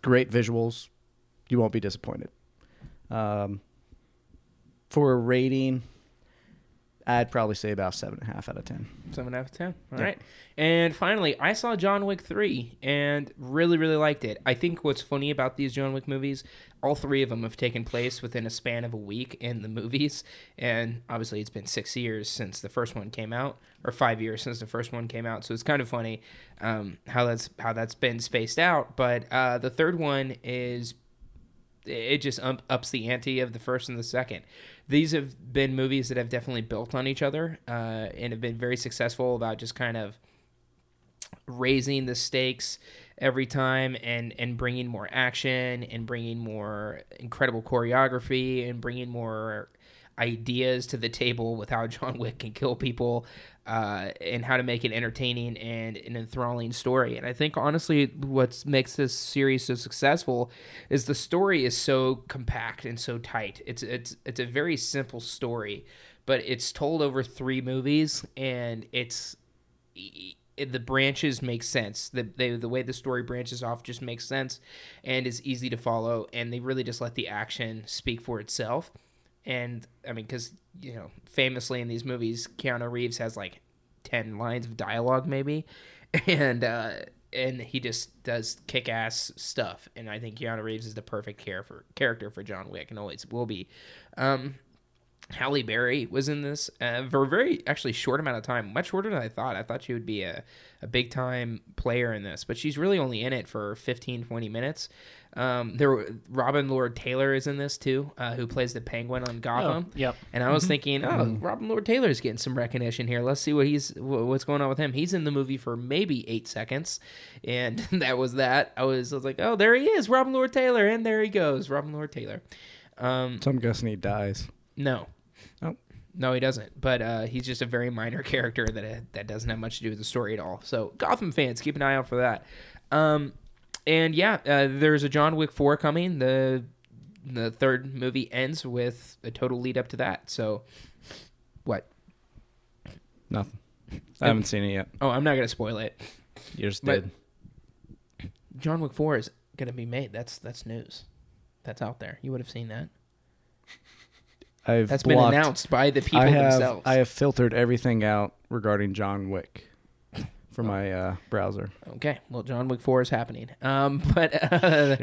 great visuals. You won't be disappointed. Um, for a rating, I'd probably say about seven and a half out of ten. Seven out of ten. All Yeah. right. And finally, I saw John Wick three and really, really liked it. I think what's funny about these John Wick movies, all three of them have taken place within a span of a week in the movies, and obviously it's been six years since the first one came out, or five years since the first one came out. So it's kind of funny um, how that's how that's been spaced out. But uh, the third one is it just um, ups the ante of the first and the second. These have been movies that have definitely built on each other uh, and have been very successful about just kind of raising the stakes every time and and bringing more action and bringing more incredible choreography and bringing more ideas to the table with how John Wick can kill people uh, and how to make it entertaining and an enthralling story. And I think honestly, what makes this series so successful is the story is so compact and so tight. It's it's it's a very simple story, but it's told over three movies, and it's it, the branches make sense. The, they, the way the story branches off just makes sense and is easy to follow. And they really just let the action speak for itself. And I mean, because, you know, famously in these movies, Keanu Reeves has like 10 lines of dialogue, maybe. And, uh, and he just does kick ass stuff. And I think Keanu Reeves is the perfect care for, character for John Wick and always will be. Um, Halle Berry was in this uh, for a very actually short amount of time, much shorter than I thought. I thought she would be a, a big time player in this, but she's really only in it for 15, 20 minutes. Um, there, Robin Lord Taylor is in this too, uh, who plays the Penguin on Gotham. Oh, yep. And I was thinking, oh, Robin Lord Taylor's getting some recognition here. Let's see what he's what's going on with him. He's in the movie for maybe eight seconds, and that was that. I was, I was like, oh, there he is, Robin Lord Taylor, and there he goes, Robin Lord Taylor. Um, So I'm guessing he dies. no. Oh. No, he doesn't. But uh, he's just a very minor character that that doesn't have much to do with the story at all. So Gotham fans, keep an eye out for that. Um, and yeah, uh, there's a John Wick four coming. The the third movie ends with a total lead up to that. So what? Nothing. I haven't seen it yet. Oh, I'm not gonna spoil it. You just But- did. John Wick four is gonna be made. That's that's news. That's out there. You would have seen that. I've That's blocked, been announced by the people I have themselves. I have filtered everything out regarding John Wick from my uh, browser. Okay, well, John Wick Four is happening. Um, but uh,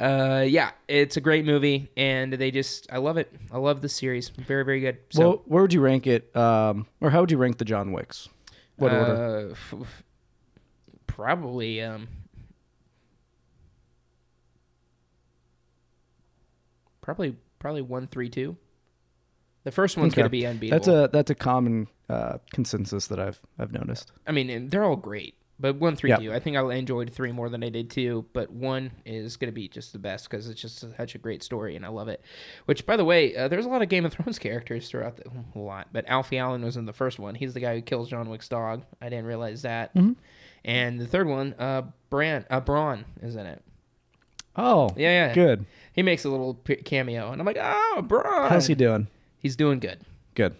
uh, yeah, it's a great movie, and they just I love it. I love the series. Very very good. So, well, where would you rank it? Um, or how would you rank the John Wicks? What order? uh, f- f- probably um, probably probably one three two. The first one's Okay. gonna be unbeatable. That's a that's a common uh, consensus that I've I've noticed. I mean, they're all great, but one, three, Yeah. two. I think I enjoyed three more than I did two, but one is going to be just the best because it's just such a great story and I love it. Which, by the way, uh, there's a lot of Game of Thrones characters throughout the a lot, but Alfie Allen was in the first one. He's the guy who kills John Wick's dog. I didn't realize that. Mhm. And the third one, uh, Bran, uh, Bronn is in it. Oh, Yeah, yeah. good. He makes a little cameo, and I'm like, oh, Bronn. How's he doing? He's doing good. Good.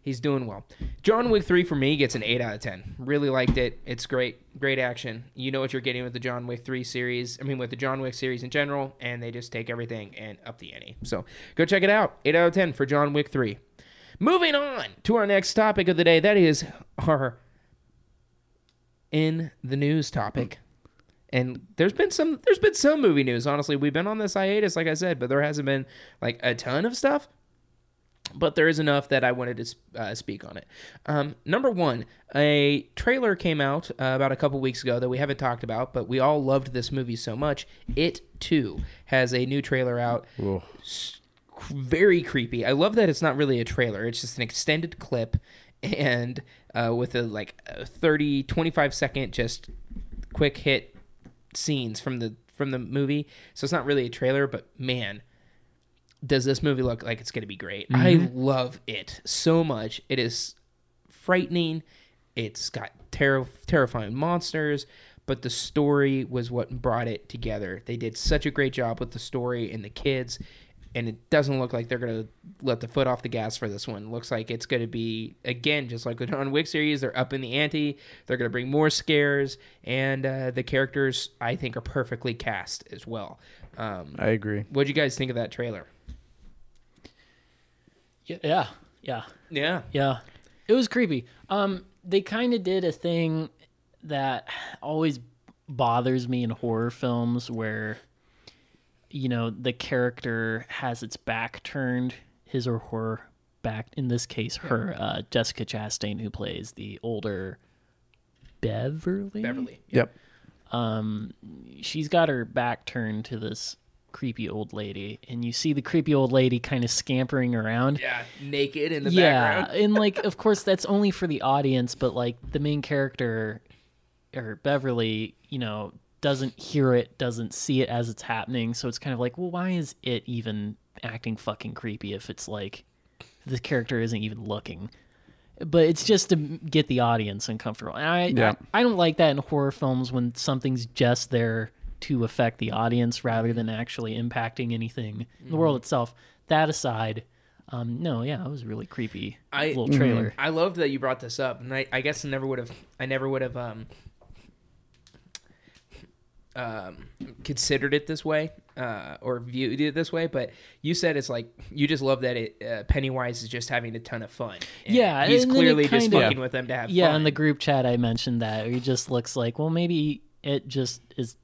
He's doing well. John Wick 3 for me gets an 8 out of 10. Really liked it. It's great. Great action. You know what you're getting with the John Wick 3 series. I mean, with the John Wick series in general, and they just take everything and up the ante. So go check it out. 8 out of 10 for John Wick 3. Moving on to our next topic of the day. That is our in the news topic. And there's been some there's been some movie news. Honestly, we've been on this hiatus, like I said, but there hasn't been like a ton of stuff but there is enough that I wanted to uh, speak on it. Um, number one, a trailer came out uh, about a couple weeks ago that we haven't talked about, but we all loved this movie so much. It too has a new trailer out. Ooh. Very creepy. I love that it's not really a trailer, it's just an extended clip and uh, with a like a 30, 25 second just quick hit scenes from the from the movie. So it's not really a trailer, but man, does this movie look like it's going to be great? I love it so much. It is frightening. It's got terri terrifying monsters, but the story was what brought it together. They did such a great job with the story and the kids, and it doesn't look like they're going to let the foot off the gas for this one. looks like it's going to be, again, just like the John Wick series, they're up in the ante. They're going to bring more scares, and uh, the characters, I think, are perfectly cast as well. Um, I agree. What do you guys think of that trailer? Yeah, yeah, yeah, Yeah. yeah. It was creepy. Um, they kind of did a thing that always bothers me in horror films where, you know, the character has its back turned, his or her back. In this case, her, uh, Jessica Chastain, who plays the older Beverly. Beverly. Yep. Um, she's got her back turned to this creepy old lady, and you see the creepy old lady kind of scampering around Yeah, naked in the yeah, background. and like of course that's only for the audience, but like the main character or Beverly, you know, doesn't hear it, doesn't see it as it's happening, so it's kind of like, well, why is it even acting fucking creepy if it's like the character isn't even looking? But it's just to get the audience uncomfortable. And I, Yeah. I I don't like that in horror films when something's just there to affect the audience rather than actually impacting anything in the world itself. That aside, um, no, yeah, it was a really creepy I- little trailer. I loved that you brought this up, and I, I guess I never would have. I never would have um, um, considered it this way uh, or viewed it this way. But you said it's like you just love that it, uh, Pennywise is just having a ton of fun. And Yeah, he's clearly just kinda- fucking with them to have Yeah, fun. in the group chat, I mentioned that he just looks like, well, maybe it just is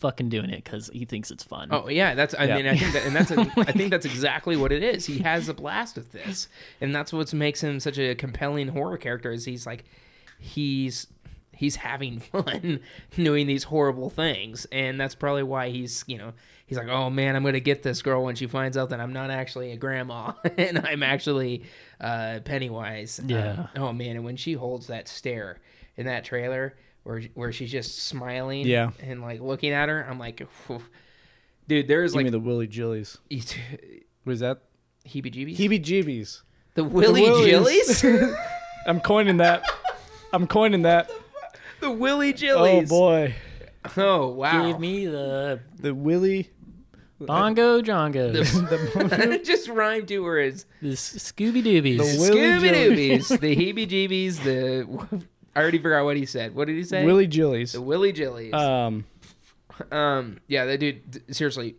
fucking doing it because he thinks it's fun. Oh yeah, that's. I Yeah. mean, I think that, and that's. A, I think that's exactly what it is. He has a blast with this, and that's what makes him such a compelling horror character. Is he's like, he's he's having fun doing these horrible things, and that's probably why he's you know he's like, oh man, I'm gonna get this girl when she finds out that I'm not actually a grandma and I'm actually uh, Pennywise. Yeah. Um, oh man, and when she holds that stare in that trailer. Where, where she's just smiling Yeah. and like looking at her, I'm like, "Phew." dude, there's Give like me the Willy Jillies. Was that heebie-jeebies. Heebie Jeebies? the Willy Willies. Jillies. I'm coining that. I'm coining that. the Willy jillies. Oh Jillies. boy, Oh wow. Give me the the Willy. bongo jongos, it just rhymed to words. the Scooby Doobies. The Willy Scooby Doobies, the heebie-jeebies, the. I already forgot what he said. What did he say? Willy Jillies. The Willy Jillies. Um, um, yeah, that dude. Seriously,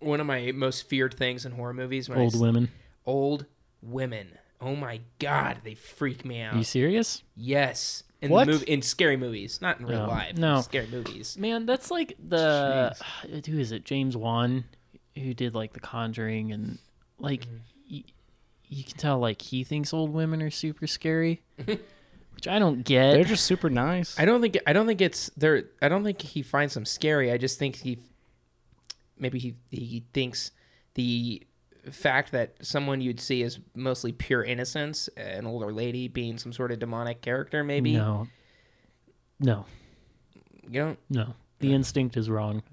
one of my most feared things in horror movies. When I Old s- women. Old women. Oh my god, they freak me out. Are you serious? Yes. In What? the movie, in scary movies, not in real No. life. No. scary movies. Man, that's like the who is it? James Wan, who did like The Conjuring, and like y- you can tell like he thinks old women are super scary, which I don't get. they're just super nice. I don't think I don't think it's there. I don't think he finds them scary. I just think he maybe he he thinks the fact that someone you'd see as mostly pure innocence, an older lady being some sort of demonic character, maybe no, no, you know. no. The instinct is wrong.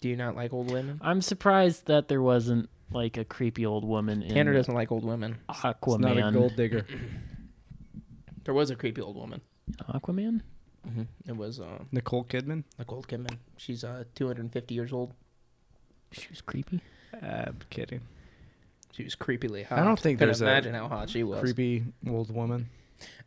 Do you not like old women? I'm surprised that there wasn't like a creepy old woman in Tanner doesn't like old women. It's not a gold digger. There was a creepy old woman. Aquaman. Mm-hmm. It was uh, Nicole Kidman. Nicole Kidman. She's uh 250 years old. She was creepy. I'm kidding. She was creepily hot. I don't think Could there's a imagine how hot she was. Creepy old woman.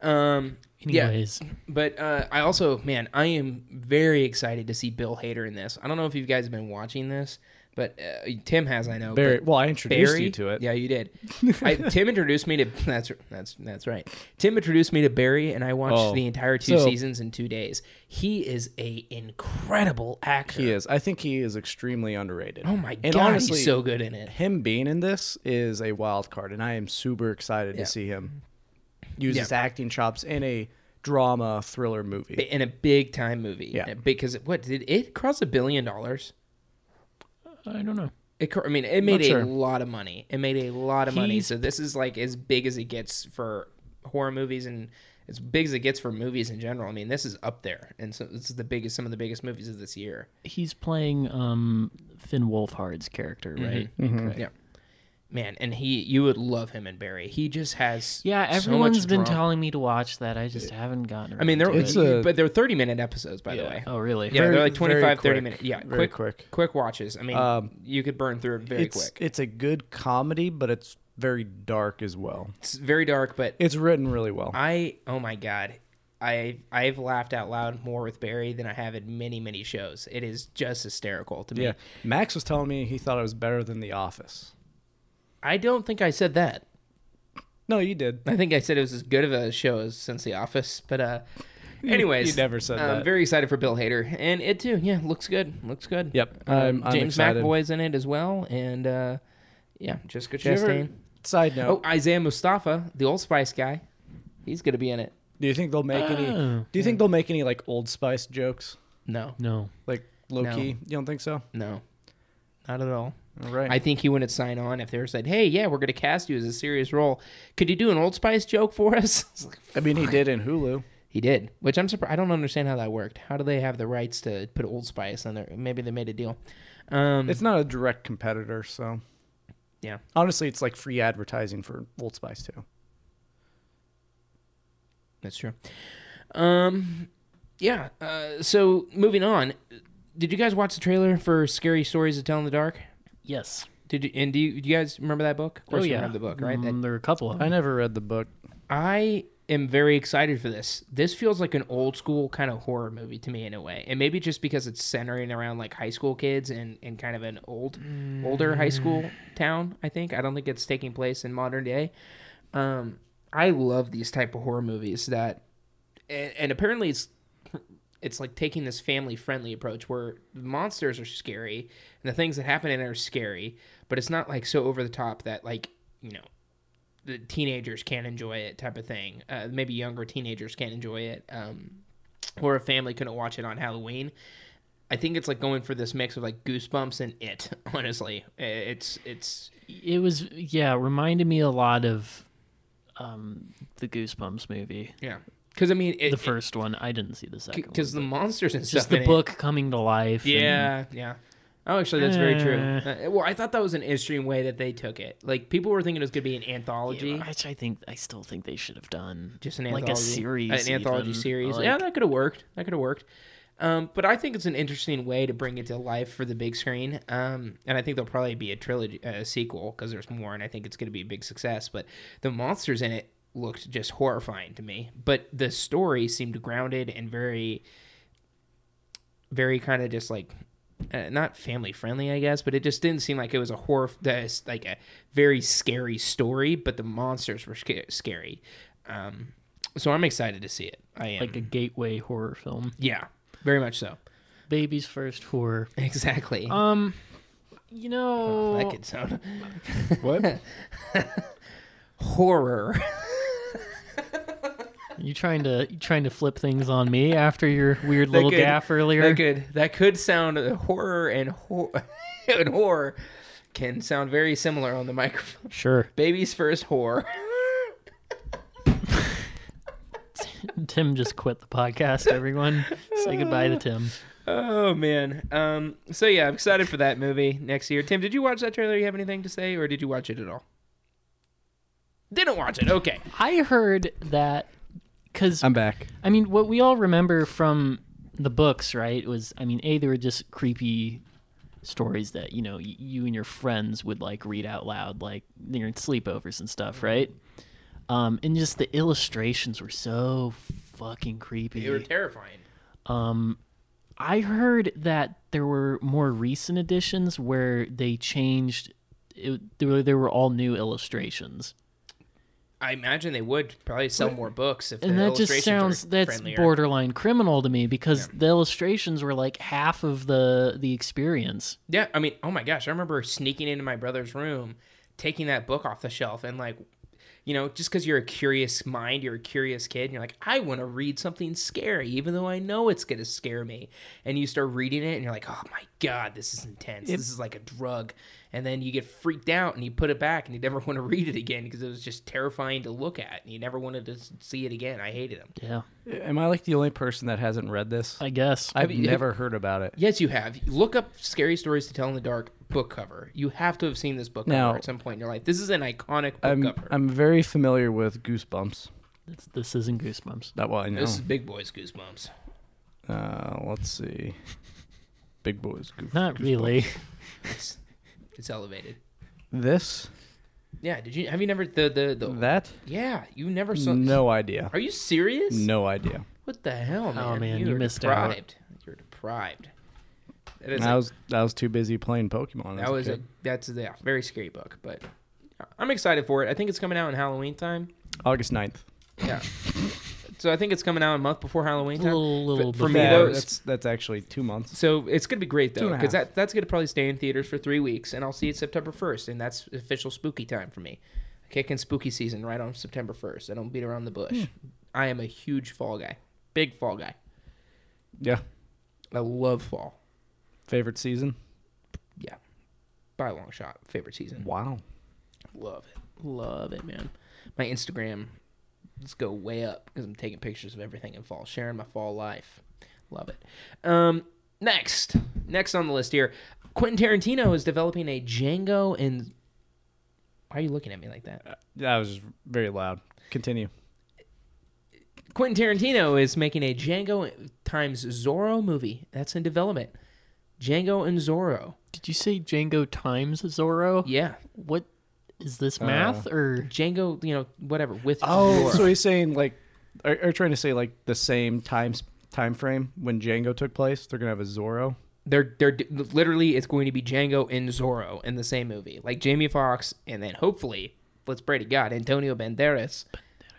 Um, Yeah. Anyways, But uh, I also, man, I am very excited to see Bill Hader in this. I don't know if you guys have been watching this, but uh, Tim has, I know. Barry. Well, I introduced Barry, you to it. Yeah, you did. I, Tim introduced me to that's that's that's right. Tim introduced me to Barry, and I watched Oh, the entire two so- seasons in two days. He is a incredible actor. He is. I think he is extremely underrated. Oh my And god, honestly, he's so good in it. him being in this is a wild card, and I am super excited Yeah. to see him use Yeah. his acting chops in a drama thriller movie. In a big time movie, Yeah. Because what did it cross a billion dollars? I don't know. It, I mean, it made Not a lot of money. It made a lot of money. So this is like as big as it gets for horror movies and as big as it gets for movies in general. I mean, this is up there, and so this is the biggest, some of the biggest movies of this year. He's playing um Finn Wolfhard's character, right? Correct. Yeah, man, and he, you would love him and Barry. He just has, Yeah, so everyone's much been drama. telling me to watch that. I just haven't gotten. I mean, they're around to It's it. a- but they're thirty minute episodes, by the way. Oh, really? Yeah, Very- they're like very 25, 30 quick. minutes. Yeah, Very quick, quick. quick watches. I mean, Um, you could burn through it very it's quick. it's a good comedy, but it's very dark as well. It's very dark, but It's written really well. I oh my god. I I've laughed out loud more with Barry than I have in many many shows. It is just hysterical to me. yeah, Max was telling me he thought it was better than The Office. I don't think I said that. No, you did. I think I said it was as good of a show as since The Office, but uh, anyways, you never said I'm that. very excited for Bill Hader, and it too. Yeah, looks good. Looks good. Yep, Um, I'm, I'm James excited. McAvoy's in it as well, and uh, yeah, Jessica Did you ever- Chastain. Side note: Oh, Isaiah Mustafa, the Old Spice guy, he's gonna be in it. Do you think they'll make any? Oh, Do you think they'll make any like Old Spice jokes? No, no. Like low No. key? You don't think so? no, not at all. Right. I think he wouldn't sign on if they were said, "Hey, yeah, we're gonna cast you as a serious role. Could you do an Old Spice joke for us?" It's like, I mean, he did in Hulu. He did, which I'm surprised. I don't understand how that worked. How do they have the rights to put Old Spice on there? Maybe they made a deal. Um, It's not a direct competitor, so Yeah. Honestly, it's like free advertising for Old Spice too. that's true. Um, yeah. Uh, so moving on, did you guys watch the trailer for Scary Stories to Tell in the Dark? Yes. Did you? And do you, do you guys remember that book? Of course, oh you yeah. remember the book, right? That- Mm, there are a couple of I never read the book. I am very excited for this. This feels like an old school kind of horror movie to me in a way. And maybe just because it's centering around like high school kids and, and kind of an old older high school town, I think. I don't think it's taking place in modern day. Um I love these type of horror movies that and, and apparently it's it's like taking this family friendly approach where the monsters are scary and the things that happen in it are scary, but it's not like so over the top that like, you know, the teenagers can't enjoy it type of thing. Uh, maybe younger teenagers can't enjoy it, um, or a family couldn't watch it on Halloween. I think it's like going for this mix of like Goosebumps and It. Honestly, it's it's It was yeah, reminded me a lot of um the Goosebumps movie. yeah. Because I mean, it, the first one. I didn't see the second because the monsters and It's stuff. just the it- book coming to life. and- Yeah, yeah. Oh, actually, that's very true. Eh. Uh, well, I thought that was an interesting way that they took it. Like people were thinking it was going to be an anthology, Yeah, which I think I still think they should have done. just an like a series, an anthology series. Like- yeah, that could have worked. That could have worked. Um, but I think it's an interesting way to bring it to life for the big screen. Um, and I think there'll probably be a trilogy, a sequel because there's more, and I think it's going to be a big success. But the monsters in it looked just horrifying to me. But the story seemed grounded and very, very kind of just like uh, not family friendly, I guess, but it just didn't seem like it was a horror, that's like a very scary story. But the monsters were sca- scary, um, so I'm excited to see it. I am, like a gateway horror film. yeah, very much so. Baby's first horror. Exactly. Um, you know, that could sound What? horror. you trying to you trying to flip things on me after your weird little could- gaffe earlier. that could that could sound uh, horror and hor- and horror can sound very similar on the microphone. Sure. Baby's first horror. Tim just quit the podcast. Everyone, say goodbye to Tim. Oh man. Um. So yeah, I'm excited for that movie next year. Tim, did you watch that trailer? You have anything to say, or did you watch it at all? Didn't watch it. Okay. I heard that because I'm back. I mean, what we all remember from the books, right, was I mean, a they were just creepy stories that you know y- you and your friends would like read out loud, like during sleepovers and stuff, right? Um, and just the illustrations were so fucking creepy. They were terrifying. Um, I heard that there were more recent editions where they changed. It, there, were, there were all new illustrations, I imagine they would probably sell more books if and the that just sounds that's friendlier. borderline criminal to me because Yeah. the illustrations were like half of the the experience. Yeah, I mean, oh my gosh, I remember sneaking into my brother's room, taking that book off the shelf, and like, you know, just because you're a curious mind, you're a curious kid, and you're like, I want to read something scary, even though I know it's gonna scare me. And you start reading it, and you're like, oh my god, this is intense. this is like a drug. And then you get freaked out, and you put it back, and you never want to read it again because it was just terrifying to look at, and you never wanted to see it again. I hated them. Yeah, Am I like the only person that hasn't read this? I guess. I've you- never heard about it. Yes, you have. Look up "Scary Stories to Tell in the Dark" book cover. You have to have seen this book Now- cover at some point in your life. This is an iconic book I'm cover. I'm very familiar with Goosebumps. This, this isn't Goosebumps. That well I know. This is Big Boys Goosebumps. Uh, let's see. Big boys. Goose, Not Goosebumps. really. It's, it's elevated. This Yeah. Did you have you never the the, the that yeah you never saw no idea. Are you serious? No idea. What the hell, man? Oh, man, you You're missed out. deprived. You're deprived. That is I a- was I was too busy playing Pokemon. as that was a kid. that's a yeah, very scary book, but I'm excited for it. I think it's coming out in Halloween time. August 9th. Yeah. so I think it's coming out a month before Halloween A time. little, little for me, though, that's that's actually two months. So it's gonna be great though, because that that's gonna probably stay in theaters for three weeks, and I'll see it September first, and that's official spooky time for me. Kicking spooky season right on September first. I don't beat around the bush. Hmm. I am a huge fall guy, big fall guy. Yeah. I love fall Favorite season? Yeah, by a long shot. Favorite season. Wow. Love it, love it, man. My Instagram, let's go way up because I'm taking pictures of everything in fall, sharing my fall life. Love it. Um, next, next on the list here, Quentin Tarantino is developing a Django and. Why are you looking at me like that? That was very loud. Continue. Quentin Tarantino is making a Django times Zorro movie that's in development. Django and Zorro. Did you say Django times Zorro? Yeah, What is this Uh, math or? Django. You know, whatever with Oh, Zorro. so he's saying like, are, are trying to say like the same time time frame when Django took place? They're gonna have a Zorro. they're they're literally it's going to be Django and Zorro in the same movie, like Jamie Foxx, and then hopefully, let's pray to God, Antonio Banderas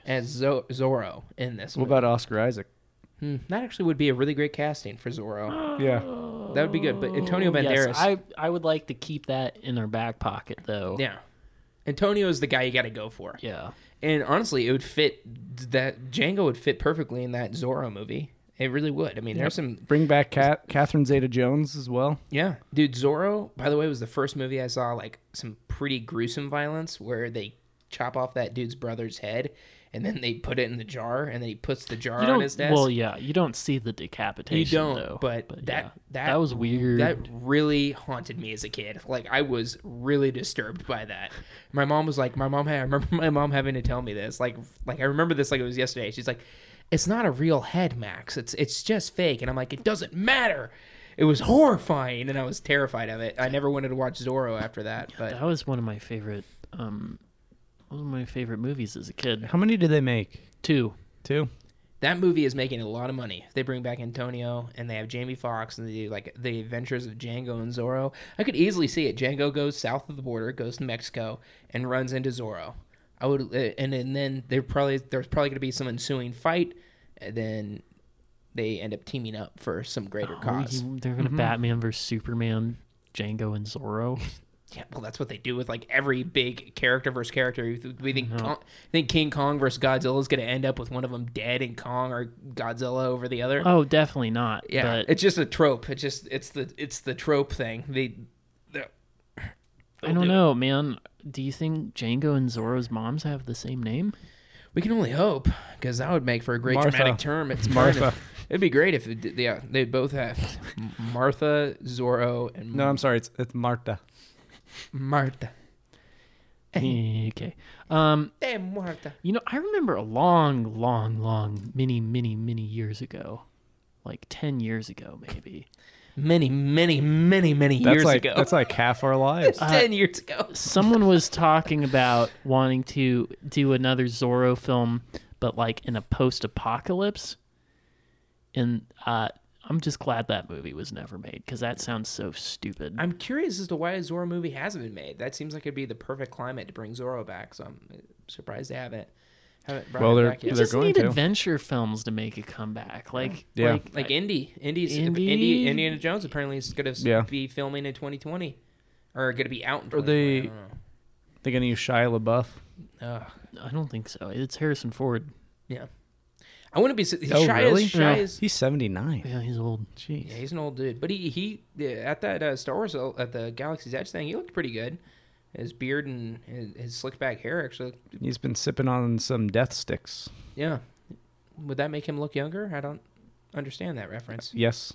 as Zo- Zorro in this. What movie. about Oscar Isaac? Hmm, that actually would be a really great casting for Zorro. Yeah. That would be good. But Antonio Banderas, Yes, I I would like to keep that in our back pocket though. yeah, Antonio is the guy you got to go for. Yeah. And honestly, it would fit that Django would fit perfectly in that Zorro movie. It really would. I mean, there's some Bring back Cat Catherine Zeta Jones as well. Yeah, dude, Zorro. By the way, was the first movie I saw like some pretty gruesome violence where they chop off that dude's brother's head and then they put it in the jar and then he puts the jar on his desk. Well, yeah, you don't see the decapitation. you don't, though, but, that yeah. that that was weird. That really haunted me as a kid. Like I was really disturbed by that. My mom was like, my mom had. I remember my mom having to tell me this. Like, like I remember this like it was yesterday. She's like, "It's not a real head, Max. It's it's just fake." And I'm like, "It doesn't matter." It was horrifying, and I was terrified of it. I never wanted to watch Zorro after that. But that was one of my favorite. Um, one of my favorite movies as a kid. How many did they make? Two. Two. that movie is making a lot of money. If they bring back Antonio and they have Jamie Foxx and they do like the adventures of Django and Zorro, I could easily see it. Django goes south of the border, goes to Mexico, and runs into Zorro. I would, uh, and, and then there probably there's probably going to be some ensuing fight, and then they end up teaming up for some greater Oh, cause. you- they're gonna Mm-hmm. Batman versus Superman, Django and Zorro. Yeah, well, that's what they do with like every big character versus character. We think No. Kong, think King Kong versus Godzilla is going to end up with one of them dead and Kong or Godzilla over the other. Oh, definitely not. Yeah, but it's just a trope. It's just it's the it's the trope thing. They, they I don't know, man. Do you think Django and Zorro's moms have the same name? We can only hope because that would make for a great Martha. dramatic term. It's Martha. Of, it'd be great if it, yeah they both have Martha, Zorro, and No, I'm sorry. It's it's Marta. Martha. okay. Um, Hey, Martha. you know, I remember a long, long, long, many, many, many years ago, like ten years ago, maybe. Many, many, many, many That's years like ago. that's like half our lives. ten years ago. Someone was talking about wanting to do another Zorro film, but like in a post-apocalypse. And uh, I'm just glad that movie was never made because that sounds so stupid. I'm curious as to why a Zorro movie hasn't been made. That seems like it'd be the perfect climate to bring Zorro back. So I'm uh, surprised they haven't haven't brought Well, it they're- back You yet. they're just going need to. adventure films to make a comeback. Like, Yeah. like, like Indy. Indy's Indy? Indy, Indiana Jones apparently is going to Yeah. be filming in 2020 or going to be out in Are they- I don't know. They're gonna use Shia LaBeouf. Ugh. I don't think so. It's Harrison Ford. yeah. I wouldn't be. s- Oh, Shy really? Is, Shy is, He's 79. Yeah, he's old. Jeez. yeah, he's an old dude, but he he yeah, at that uh, Star Wars uh, at the Galaxy's Edge thing, he looked pretty good. His beard and his, his slick back hair actually. He's been sipping on some death sticks. Yeah. Would that make him look younger? I don't understand that reference. Yes,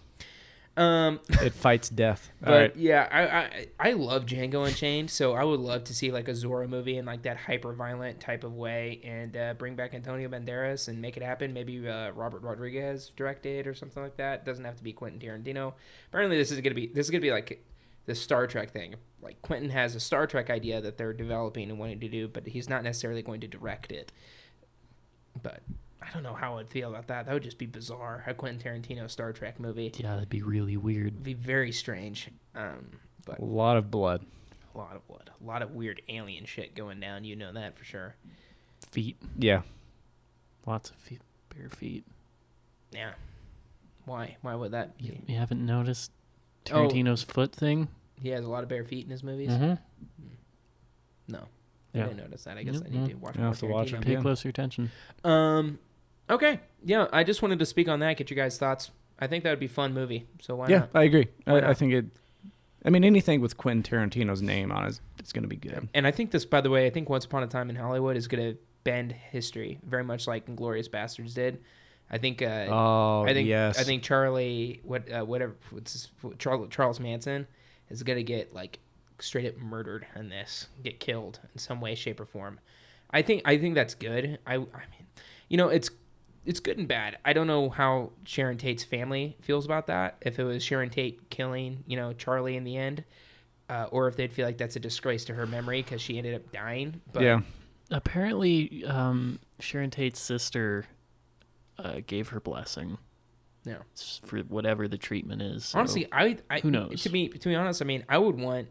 Um, it fights death. But right. yeah, I, I I love Django Unchained, so I would love to see like a Zorro movie in like that hyper violent type of way, and uh, bring back Antonio Banderas and make it happen. Maybe uh, Robert Rodriguez directed or something like that. Doesn't have to be Quentin Tarantino. Apparently, this is gonna be this is gonna be like the Star Trek thing. Like Quentin has a Star Trek idea that they're developing and wanting to do, but he's not necessarily going to direct it. But I don't know how I'd feel about that. That would just be bizarre. A Quentin Tarantino Star Trek movie. Yeah, that'd be really weird. It'd be very strange. Um, but A lot of blood. A lot of blood. A lot of weird alien shit going down. You know that for sure. Feet. Yeah. Lots of feet. Bare feet. Yeah. Why? Why would that You, be? you haven't noticed Oh. Tarantino's foot thing? He has a lot of bare feet in his movies. Mm-hmm. No. Yeah. I didn't notice that. I guess Yep, I need to yeah. watch I'll more have to watch Tarantino. it. Pay closer attention. Um, okay, yeah. I just wanted to speak on that. Get your guys' thoughts. I think that would be fun movie. So why yeah, not? I agree. I. I think it. I mean, anything with Quentin Tarantino's name on it, it's going to be good. And I think this, by the way, I think Once Upon a Time in Hollywood is going to bend history very much like Inglourious Basterds did. I think. Uh, Oh, I think. yes. I think Charlie, what, uh, whatever, what's his, Charles, Charles Manson is going to get like straight up murdered in this, get killed in some way, shape, or form. I think. I think that's good. I. I mean, you know, it's it's good and bad. I don't know how Sharon Tate's family feels about that. If it was Sharon Tate killing, you know, Charlie in the end, uh, or if they'd feel like that's a disgrace to her memory because she ended up dying. But yeah. Apparently, um, Sharon Tate's sister uh, gave her blessing Yeah. for whatever the treatment is. so- honestly, I, I who knows? To be to be honest, I mean, I would want.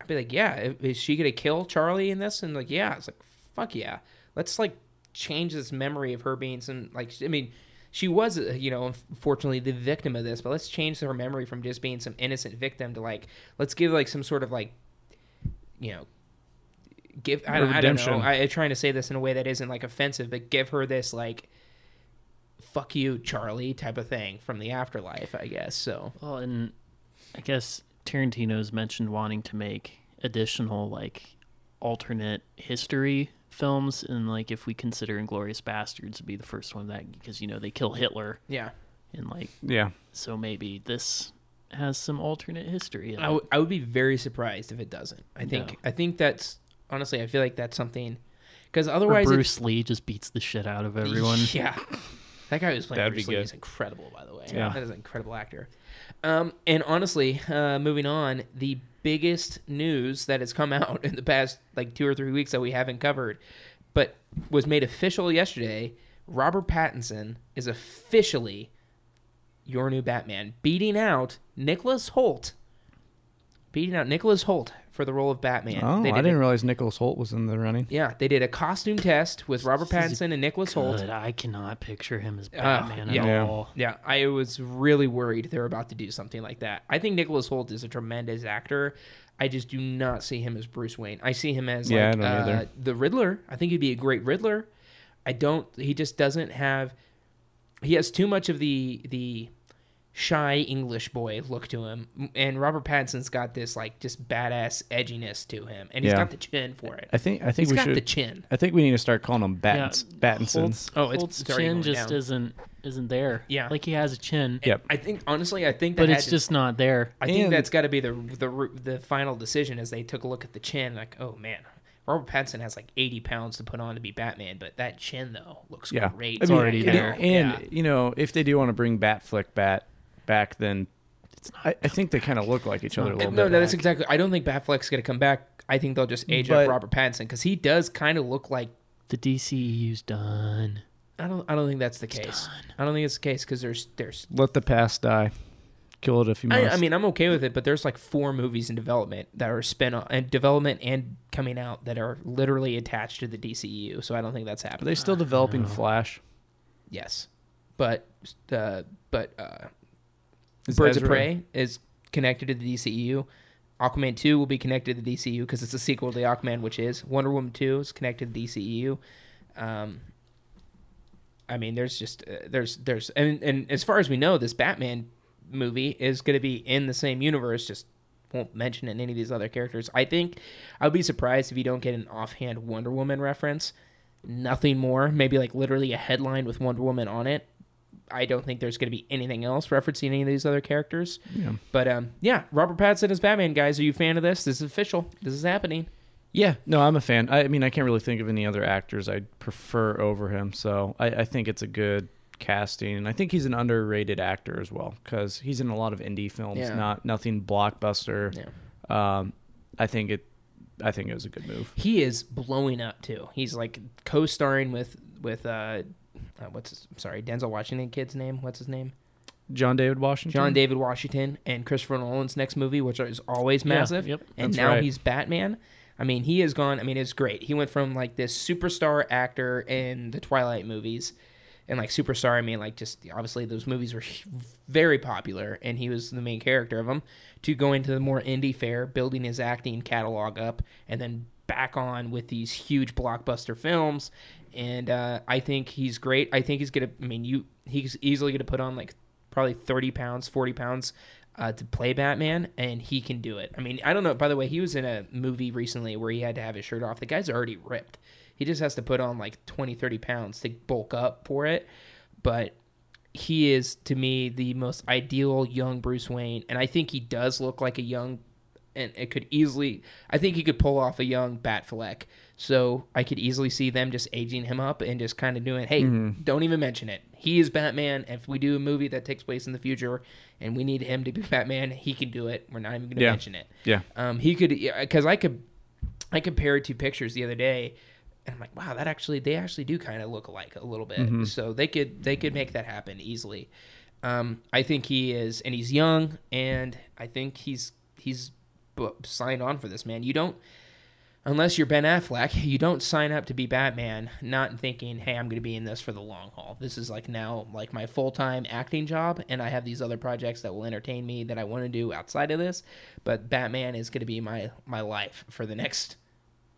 I'd be like, yeah, i- is she gonna kill Charlie in this? And like, yeah, it's like, fuck yeah, let's like change this memory of her being some like. I mean, she was, uh, you know, unfortunately the victim of this, but let's change her memory from just being some innocent victim to like, let's give like some sort of like, you know. Give I don't know. I, I'm trying to say this in a way that isn't like offensive, but give her this like, "fuck you, Charlie" type of thing from the afterlife, I guess. So Well, and I guess Tarantino's mentioned wanting to make additional like alternate history films, and like if we consider Inglourious Basterds to be the first one that because you know they kill Hitler, yeah, and like Yeah. so maybe this has some alternate history. In I, it. w- I would be very surprised if it doesn't. I think No. I think that's honestly I feel like that's something because Or otherwise it- Bruce Lee just beats the shit out of everyone. Yeah, that guy who's playing That'd Bruce be Lee good. is incredible. By the way, Yeah. that is an incredible actor. Um, and honestly, uh, moving on, the biggest news that has come out in the past like two or three weeks that we haven't covered, but was made official yesterday. Robert Pattinson is officially your new Batman, beating out Nicholas Hoult. Beating out Nicholas Hoult for the role of Batman. oh, They I did didn't a- realize Nicholas Hoult was in the running. yeah, they did a costume test with Robert This Pattinson and Nicholas Hoult. I cannot picture him as Batman yeah. at Yeah. all. Yeah, I was really worried they were about to do something like that. I think Nicholas Hoult is a tremendous actor. I just do not see him as Bruce Wayne. I see him as Yeah, I like uh, the Riddler. I think he'd be a great Riddler. I don't. He just doesn't have. He has too much of the the shy English boy look to him, and Robert Pattinson's got this like just badass edginess to him, and he's Yeah. got the chin for it. I think I think He's we got should. the chin. I think we need to start calling him Battins, Battinson. Hoult's, Oh, it's- Hoult's it's chin going just down. isn't isn't there. Yeah. like he has a chin, Yep. I think honestly, I think that but it's to- just not there. I think And- that's got to be the the the final decision as they took a look at the chin. Like, oh man, Robert Pattinson has like eighty pounds to put on to be Batman, but that chin though looks Yeah, great. It's I mean, already and- there. And Yeah. you know, if they do want to bring Batfleck bat back, then I, I think they kind of look like each other a little no, bit. no, that's exactly. I don't think Batfleck's gonna come back. I think they'll just age But- up Robert Pattinson because he does kind of look like. The DCEU's done. I don't. I don't think that's the case. I don't think it's the case because there's there's. Let the past die. Kill it if you must. I, I mean, I'm okay with it, but there's like four movies in development that are spin off and development and coming out that are literally attached to the DCEU. So I don't think that's happening. are they still developing Flash? Yes, but uh, but uh, Is Birds of Prey is connected to the DCEU. Aquaman 2 will be connected to the DCEU because it's a sequel to the Aquaman, which is Wonder Woman 2 is connected to the DCEU. Um, I mean, there's just uh, there's there's and and as far as we know, this Batman movie is going to be in the same universe. Just won't mention it in any of these other characters. I think I'd be surprised if you don't get an offhand Wonder Woman reference. Nothing more. Maybe like literally a headline with Wonder Woman on it. I don't think there's going to be anything else referencing any of these other characters. Yeah. But um, yeah, Robert Pattinson as Batman, guys. Are you a fan of this? This is official. This is happening. Yeah, no, I'm a fan. I, I mean, I can't really think of any other actors I'd prefer over him. So I, I think it's a good casting, and I think he's an underrated actor as well because he's in a lot of indie films, Yeah. not nothing blockbuster. Yeah. Um, I think it. I think it was a good move. He is blowing up too. He's like co-starring with with uh, uh what's his, I'm sorry, Denzel Washington kid's name. What's his name? John David Washington. John David Washington and Christopher Nolan's next movie, which is always Yeah, massive. yep. And That's now right. he's Batman. I mean, he has gone. I mean, it's great. He went from like this superstar actor in the Twilight movies, and like superstar, I mean like just obviously those movies were very popular, and he was the main character of them. To go into the more indie fare, building his acting catalog up, and then back on with these huge blockbuster films. And uh, I think he's great. I think he's gonna. I mean, you he's easily gonna put on like probably 30 pounds, 40 pounds uh, to play Batman, and he can do it. I mean, I don't know. By the way, he was in a movie recently where he had to have his shirt off. The guy's already ripped. He just has to put on like 20, 30 pounds to bulk up for it. But he is, to me, the most ideal young Bruce Wayne. And I think he does look like a young, and it could easily, I think he could pull off a young Batfleck. So I could easily see them just aging him up and just kind of doing, hey, don't even mention it. He is Batman. If we do a movie that takes place in the future and we need him to be Batman, he can do it. We're not even going to Yeah. mention it. Yeah. Um, he could, because I could, I compared two pictures the other day, and I'm like, wow, that actually, they actually do kind of look alike a little bit. So they could, they could make that happen easily. Um, I think he is, and he's young, and I think he's he's signed on for this man. You don't, unless you're Ben Affleck, you don't sign up to be Batman not thinking, hey, I'm going to be in this for the long haul. This is like now like my full time acting job, and I have these other projects that will entertain me that I want to do outside of this. But Batman is going to be my my life for the next.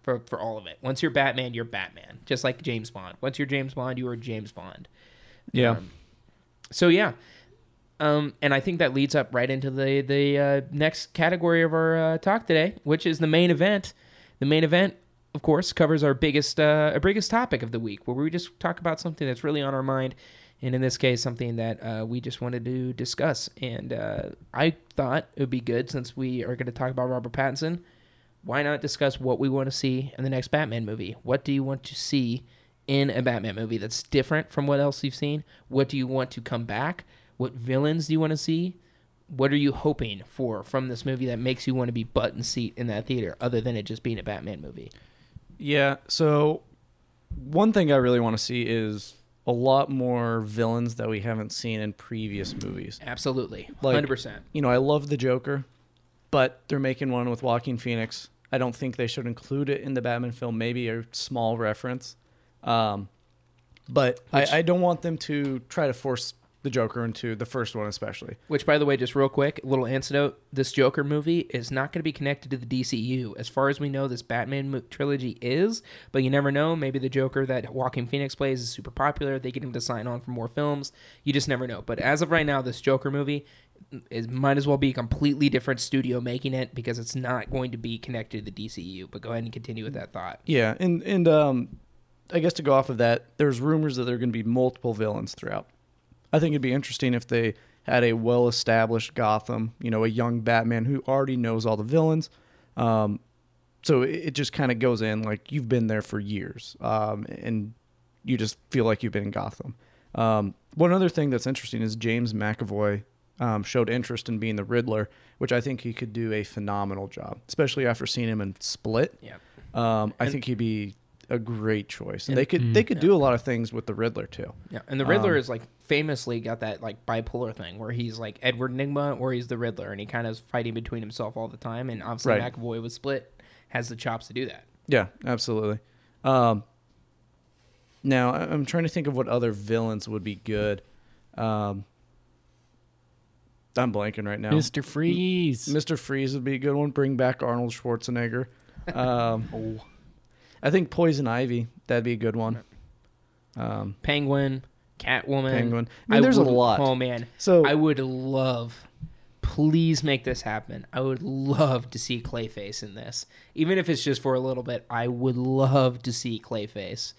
For, for all of it. Once you're Batman, you're Batman. Just like James Bond. Once you're James Bond, you are James Bond. Yeah. Um, so yeah, um, and I think that leads up right into the the uh, next category of our uh, talk today, which is the main event. The main event, of course, covers our biggest uh, our biggest topic of the week, where we just talk about something that's really on our mind, and in this case, something that uh, we just wanted to discuss. And uh, I thought it would be good since we are going to talk about Robert Pattinson. Why not discuss what we want to see in the next Batman movie? What do you want to see in a Batman movie that's different from what else you've seen? What do you want to come back? What villains do you want to see? What are you hoping for from this movie that makes you want to be button seat in that theater, other than it just being a Batman movie? Yeah. So one thing I really want to see is a lot more villains that we haven't seen in previous movies. Absolutely, Like- hundred percent. You know, I love the Joker, but they're making one with Joaquin Phoenix. I don't think they should include it in the Batman film. Maybe a small reference, um, but Which- I, I don't want them to try to force the Joker into the first one, especially. Which, by the way, just real quick, little antidote: this Joker movie is not going to be connected to the DCU, as far as we know. This Batman mo- trilogy is, but you never know. Maybe the Joker that Joaquin Phoenix plays is super popular. They get him to sign on for more films. You just never know. But as of right now, this Joker movie is might as well be a completely different studio making it because it's not going to be connected to the DCU. But go ahead and continue with that thought. Yeah, and and um, I guess to go off of that, there's rumors that there are going to be multiple villains throughout. I think it'd be interesting if they had a well-established Gotham, you know, a young Batman who already knows all the villains. Um, so it, it just kind of goes in like you've been there for years, um, and you just feel like you've been in Gotham. Um, one other thing that's interesting is James McAvoy um, showed interest in being the Riddler, which I think he could do a phenomenal job, especially after seeing him in Split. Yeah. Um, I And- think he'd be a great choice, and, And- they could Mm. they could do a lot of things with the Riddler too. Yeah, and the Riddler Um, is like famously got that like bipolar thing where he's like Edward Nygma or he's the Riddler, and he kind of is fighting between himself all the time. And obviously, Right. McAvoy was split, has the chops to do that. Yeah, absolutely. Um, now I- I'm trying to think of what other villains would be good. Um, I'm blanking right now. Mr. Freeze. Mr. Freeze would be a good one. Bring back Arnold Schwarzenegger. Um, I think Poison Ivy. That'd be a good one. Um, Penguin, Catwoman, Penguin. I mean, there's would- a lot. Oh man, So I would love. Please make this happen. I would love to see Clayface in this, even if it's just for a little bit. I would love to see Clayface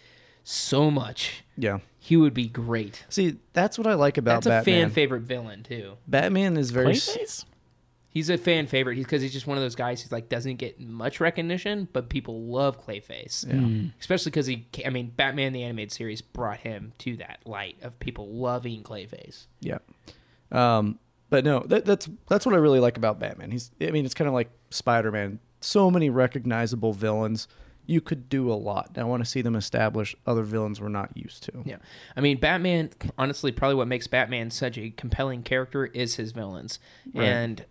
so much. yeah. He would be great. See, that's what I like about That's a Batman. fan favorite villain too. Batman is very s- Clayface? He's a fan favorite because he's just one of those guys who like doesn't get much recognition, but people love Clayface. Yeah. Mm. Especially because he, I mean, Batman the animated series brought him to that light of people loving Clayface. Yeah. Um, but no, that, that's that's what I really like about Batman. He's, I mean, it's kind of like Spider Man. So many recognizable villains. you could do a lot. And I want to see them establish other villains we're not used to. Yeah. I mean, Batman, honestly, probably what makes Batman such a compelling character is his villains. Right. And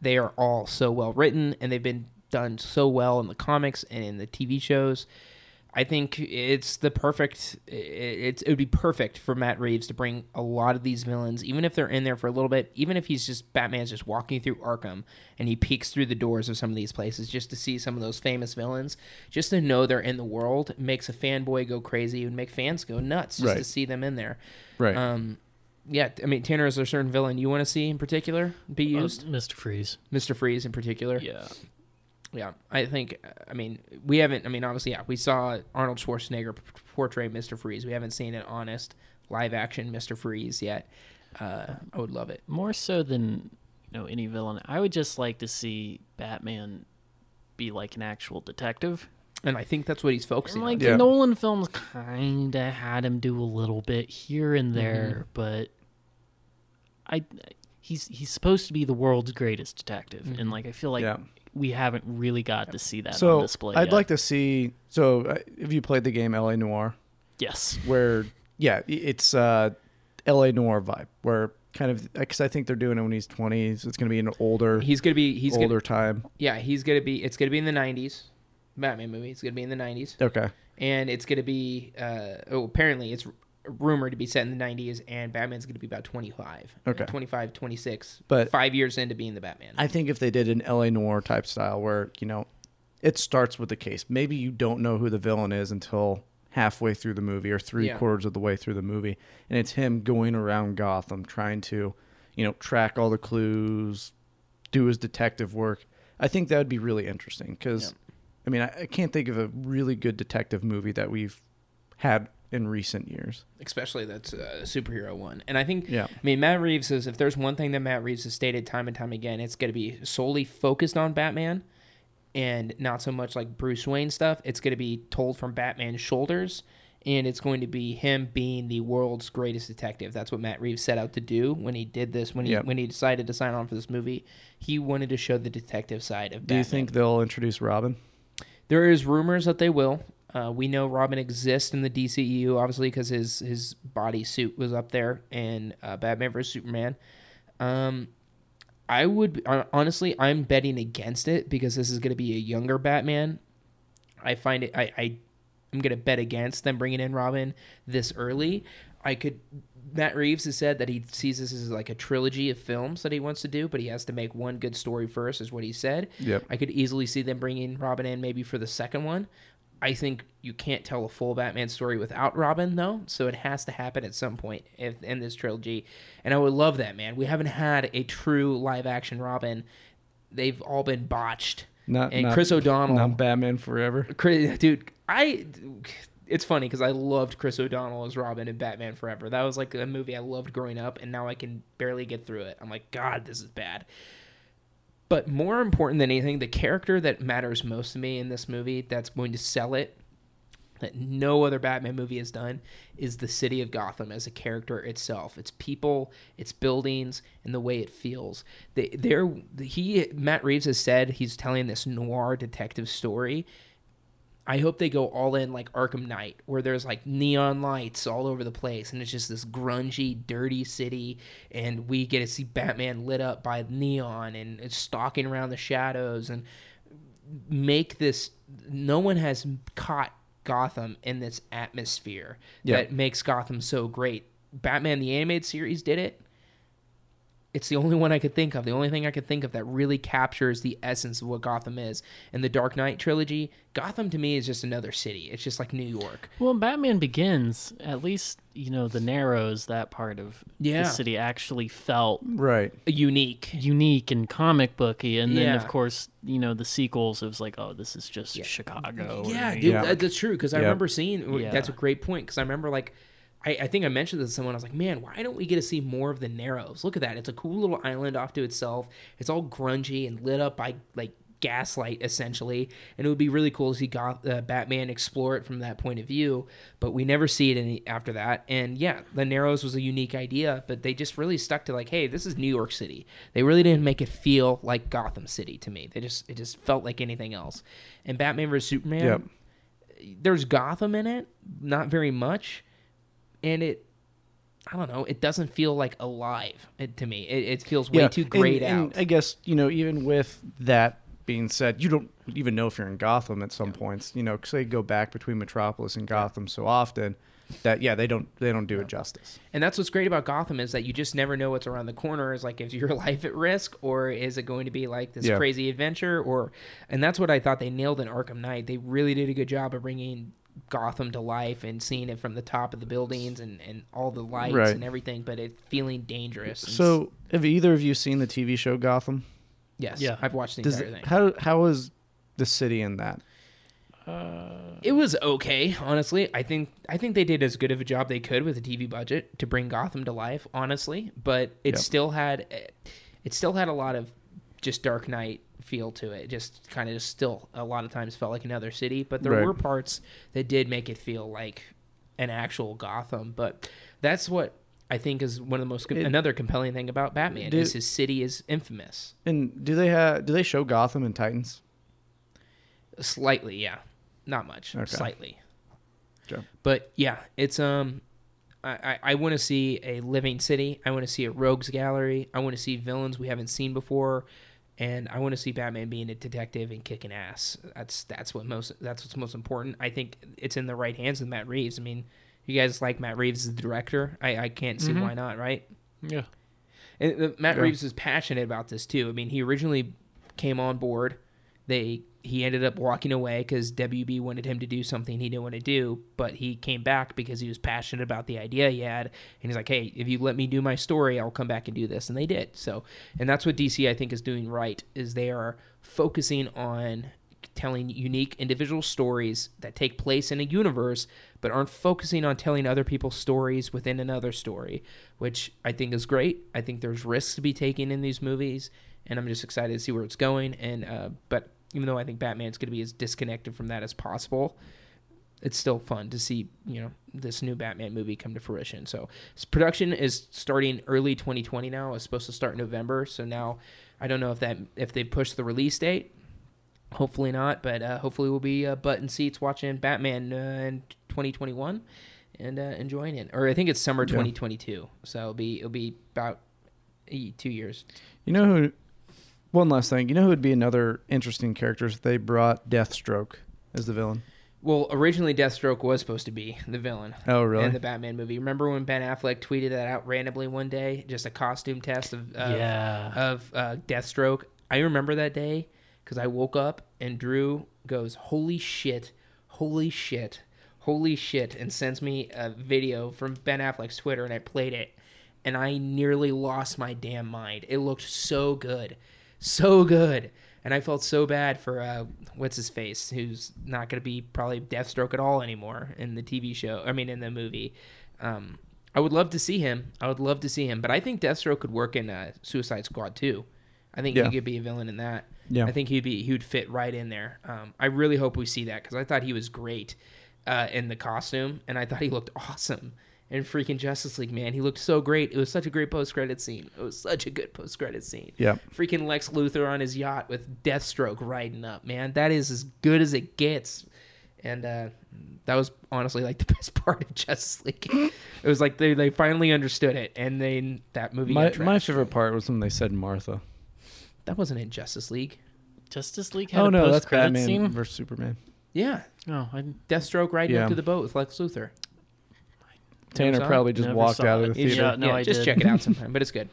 they are all so well written and they've been done so well in the comics and in the TV shows. I think it's the perfect. it- It's it would be perfect for Matt Reeves to bring a lot of these villains, even if they're in there for a little bit, even if he's just Batman's just walking through Arkham and he peeks through the doors of some of these places just to see some of those famous villains, just to know they're in the world makes a fanboy go crazy and make fans go nuts just to see them in there. Right. Um, yeah, I mean, Tanner, is there a certain villain you want to see in particular be used? Uh, Mr. Freeze. Mr. Freeze in particular. Yeah. Yeah, I think. I mean, we haven't. I mean, obviously, yeah, we saw Arnold Schwarzenegger portray Mr. Freeze. We haven't seen an honest live action Mr. Freeze yet. Uh, I would love it. More so than you know any villain, I would just like to see Batman be like an actual detective. And I think that's what he's focusing And like on. Yeah. the Nolan films kind of had him do a little bit here and Mm-hmm. there, but I he's he's supposed to be the world's greatest detective, Mm-hmm. and like I feel like Yeah. we haven't really got to see that on display. so. I'd yet. like to see. So uh, have you played the game L.A. Noire? yes, Where yeah, it's uh, L.A. Noire vibe. Where kind of because I think they're doing it when he's twenty. So it's going to be an older He's gonna be. He's older gonna. time. Yeah, he's gonna be. It's gonna be in the '90s. Batman movie. It's gonna be in the '90s, Okay. and it's gonna be. Uh, oh, apparently, it's rumored to be set in the '90s, and Batman's gonna be about 25. Uh, okay. 25, 26. But- five years into being the Batman. I think if they did an LA noir type style where, you know, it starts with the case. Maybe you don't know who the villain is until halfway through the movie or three Yeah. quarters of the way through the movie. And it's him going around Gotham trying to, you know, track all the clues, do his detective work. I think that would be really interesting because, I mean, I, I can't think of a really good detective movie that we've had in recent years. especially that's a superhero one. And I think, Yeah. I mean, Matt Reeves says if there's one thing that Matt Reeves has stated time and time again, it's going to be solely focused on Batman and not so much like Bruce Wayne stuff. It's going to be told from Batman's shoulders. And it's going to be him being the world's greatest detective. That's what Matt Reeves set out to do when he did this. When he Yep. when he decided to sign on for this movie, he wanted to show the detective side of Batman. Do Batman. you think they'll introduce Robin? There is rumors that they will. Uh, we know Robin exists in the DCEU, obviously, because his his body suit was up there in uh, Batman vs Superman. Um, I would honestly, I'm betting against it because this is going to be a younger Batman. I find it. I, I I'm going to bet against them bringing in Robin this early. I could. Matt Reeves has said that he sees this as like a trilogy of films that he wants to do, but he has to make one good story first, is what he said. Yep. I could easily see them bringing Robin in maybe for the second one. I think you can't tell a full Batman story without Robin, though, so it has to happen at some point if, in this trilogy. And I would love that, man. We haven't had a true live action Robin. They've all been botched. Not And not- Chris O'Donnell, Not Batman Forever. Chris, dude, I. It's funny because I loved Chris O'Donnell as Robin in Batman Forever. That was like a movie I loved growing up, and now I can barely get through it. I'm like, God, this is bad. But more important than anything, the character that matters most to me in this movie that's going to sell it, that no other Batman movie has done, is the city of Gotham as a character itself. Its people, its buildings, and the way it feels. They, they're, he, Matt Reeves has said he's telling this noir detective story. I hope they go all in like Arkham Knight, where there's like neon lights all over the place, and it's just this grungy, dirty city, and we get to see Batman lit up by neon and it's stalking around the shadows, and make this. No one has caught Gotham in this atmosphere Yeah. that makes Gotham so great. Batman the animated series did it. It's the only one I could think of. The only thing I could think of that really captures the essence of what Gotham is. In the Dark Knight trilogy, Gotham to me is just another city. It's just like New York. Well, Batman Begins, at least, you know, the Narrows, that part of Yeah. the city actually felt Right. Unique. unique and comic booky. And then, Yeah. of course, you know, the sequels, it was like, oh, this is just Yeah. Chicago. Yeah, dude, York. that- that's true. Because I remember seeing. Yeah. That's a great point. Because I remember like. I, I think I mentioned this to someone. I was like, "Man, why don't we get to see more of the Narrows? Look at that! It's a cool little island off to itself. It's all grungy and lit up by like gaslight essentially, and it would be really cool to see Goth- uh, Batman explore it from that point of view. But we never see it any after that. And yeah, the Narrows was a unique idea, but they just really stuck to like, hey, this is New York City. They really didn't make it feel like Gotham City to me. They just it just felt like anything else. And Batman vs Superman, Yep. there's Gotham in it, not very much, and it. I don't know. It doesn't feel like alive to me. It, it feels way too and- grayed and out. I guess you know, even with that being said, you don't even know if you're in Gotham at some points. You know, because they go back between Metropolis and Gotham so often that yeah, they don't they don't do it justice. And that's what's great about Gotham is that you just never know what's around the corner. Is like, is your life at risk, or is it going to be like this Yeah. crazy adventure? Or, and that's what I thought they nailed in Arkham Knight. They really did a good job of bringing Gotham to life and seeing it from the top of the buildings and, and all the lights Right. and everything, but it feeling dangerous. So, have either of you seen the TV show Gotham? yes, Yeah. I've watched the Does entire thing. how how is the city in that? Uh, it was okay, honestly. I think I think they did as good of a job they could with a TV budget to bring Gotham to life, honestly. But it Yep. still had it still had a lot of just Dark Knight feel to it. Just kind of just still a lot of times felt like another city, but there Right. were parts that did make it feel like an actual Gotham. But that's what I think is one of the most It- another compelling thing about Batman Did- is his city is infamous. And do they have do they show Gotham and Titans? Slightly, yeah. Not much. Okay. Slightly. Sure. But yeah, it's um I, I, I want to see a living city. I want to see a rogues gallery. I want to see villains we haven't seen before, and I want to see Batman being a detective and kicking ass. That's that's what most that's what's most important. I think it's in the right hands of Matt Reeves. I mean, you guys like Matt Reeves as the director? I, I can't see Mhm. why not, right? Yeah. And uh, Matt Yeah. Reeves is passionate about this too. I mean, he originally came on board. They he ended up walking away because WB wanted him to do something he didn't want to do, but he came back because he was passionate about the idea he had, and he's like, "Hey, if you let me do my story, I'll come back and do this," and they did. So, and that's what DC I think is doing right is they are focusing on telling unique individual stories that take place in a universe but aren't focusing on telling other people's stories within another story which i think is great i think there's risks to be taken in these movies and i'm just excited to see where it's going and uh, but even though i think batman's going to be as disconnected from that as possible it's still fun to see you know this new batman movie come to fruition so production is starting early 2020 now it's supposed to start in november so now i don't know if that if they push the release date Hopefully not, but uh, hopefully we'll be uh, button seats watching Batman uh, in 2021 and uh, enjoying it. Or I think it's summer Yeah. 2022, so it'll be it'll be about eh, two years. You know who? One last thing. You know who would be another interesting character if they brought Deathstroke as the villain? Well, originally Deathstroke was supposed to be the villain Oh, really? in the Batman movie. Remember when Ben Affleck tweeted that out randomly one day, just a costume test of of, yeah. of uh, Deathstroke. I remember that day because I woke up and Drew goes, "Holy shit! Holy shit! Holy shit!" and sends me a video from Ben Affleck's Twitter, and I played it, and I nearly lost my damn mind. It looked so good, so good, and I felt so bad for uh, what's his face, who's not going to be probably Deathstroke at all anymore in the TV show. I mean, in the movie. Um, I would love to see him. I would love to see him, but I think Deathstroke could work in uh, Suicide Squad too. I think Yeah. he could be a villain in that. Yeah. I think he'd be he would fit right in there. Um, I really hope we see that because I thought he was great uh, in the costume, and I thought he looked awesome in freaking Justice League. Man, he looked so great. It was such a great post credit scene. It was such a good post credit scene. Yeah. Freaking Lex Luthor on his yacht with Deathstroke riding up. Man, that is as good as it gets. And uh, that was honestly like the best part of Justice League. it was like they, they finally understood it, and then that movie. My my favorite part was when they said Martha. that wasn't in Justice League. Justice League had Oh a no, that's post-credit Batman scene. versus Superman. Yeah, Oh, I didn't- Deathstroke riding Yeah. up to the boat with Lex Luthor. Tanner probably just Never walked saw out of the You theater. Yeah, no, yeah, I just did. check it out sometime, but it's good.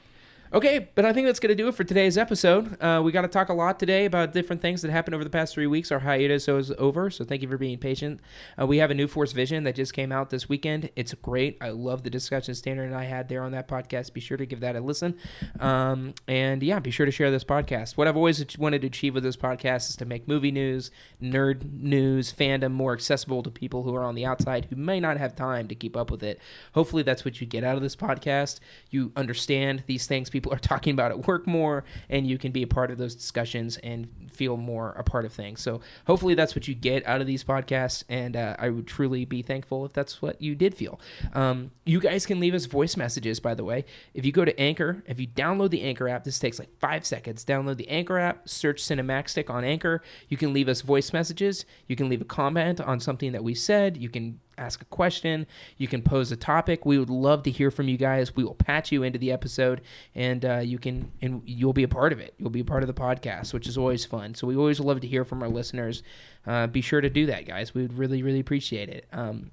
Okay, but I think that's going to do it for today's episode. Uh, we got to talk a lot today about different things that happened over the past three weeks. Our hiatus is over, so thank you for being patient. Uh, we have a new Force Vision that just came out this weekend. It's great. I love the discussion Standard and I had there on that podcast. Be sure to give that a listen. Um, and yeah, be sure to share this podcast. What I've always wanted to achieve with this podcast is to make movie news, nerd news, fandom more accessible to people who are on the outside who may not have time to keep up with it. Hopefully, that's what you get out of this podcast. You understand these things people people are talking about at work more, and you can be a part of those discussions and feel more a part of things. So hopefully that's what you get out of these podcasts, and uh, I would truly be thankful if that's what you did feel. Um, you guys can leave us voice messages, by the way. If you go to Anchor, if you download the Anchor app, this takes like five seconds. Download the Anchor app, search Cinemaxtic on Anchor. You can leave us voice messages. You can leave a comment on something that we said. You can ask a question. You can pose a topic. We would love to hear from you guys. We will patch you into the episode, and uh, you can and you'll be a part of it. You'll be a part of the podcast, which is always fun. So we always love to hear from our listeners. Uh, be sure to do that, guys. We would really really appreciate it. Um,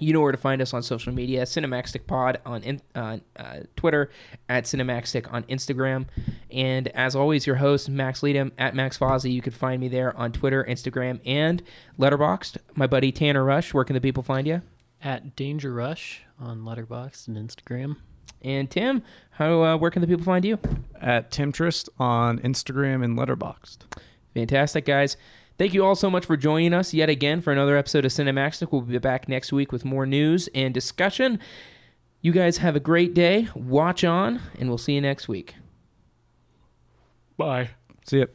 you know where to find us on social media Cinemaxtic Pod on in, uh, uh, Twitter, at Cinemaxtic on Instagram. And as always, your host, Max Leadham, at Max Fozzy. You can find me there on Twitter, Instagram, and Letterboxd. My buddy Tanner Rush, where can the people find you? At Danger Rush on Letterboxd and Instagram. And Tim, how uh, where can the people find you? At Tim Trist on Instagram and Letterboxd. Fantastic, guys. Thank you all so much for joining us yet again for another episode of Cinemaxtic. We'll be back next week with more news and discussion. You guys have a great day. Watch on, and we'll see you next week. Bye. See ya.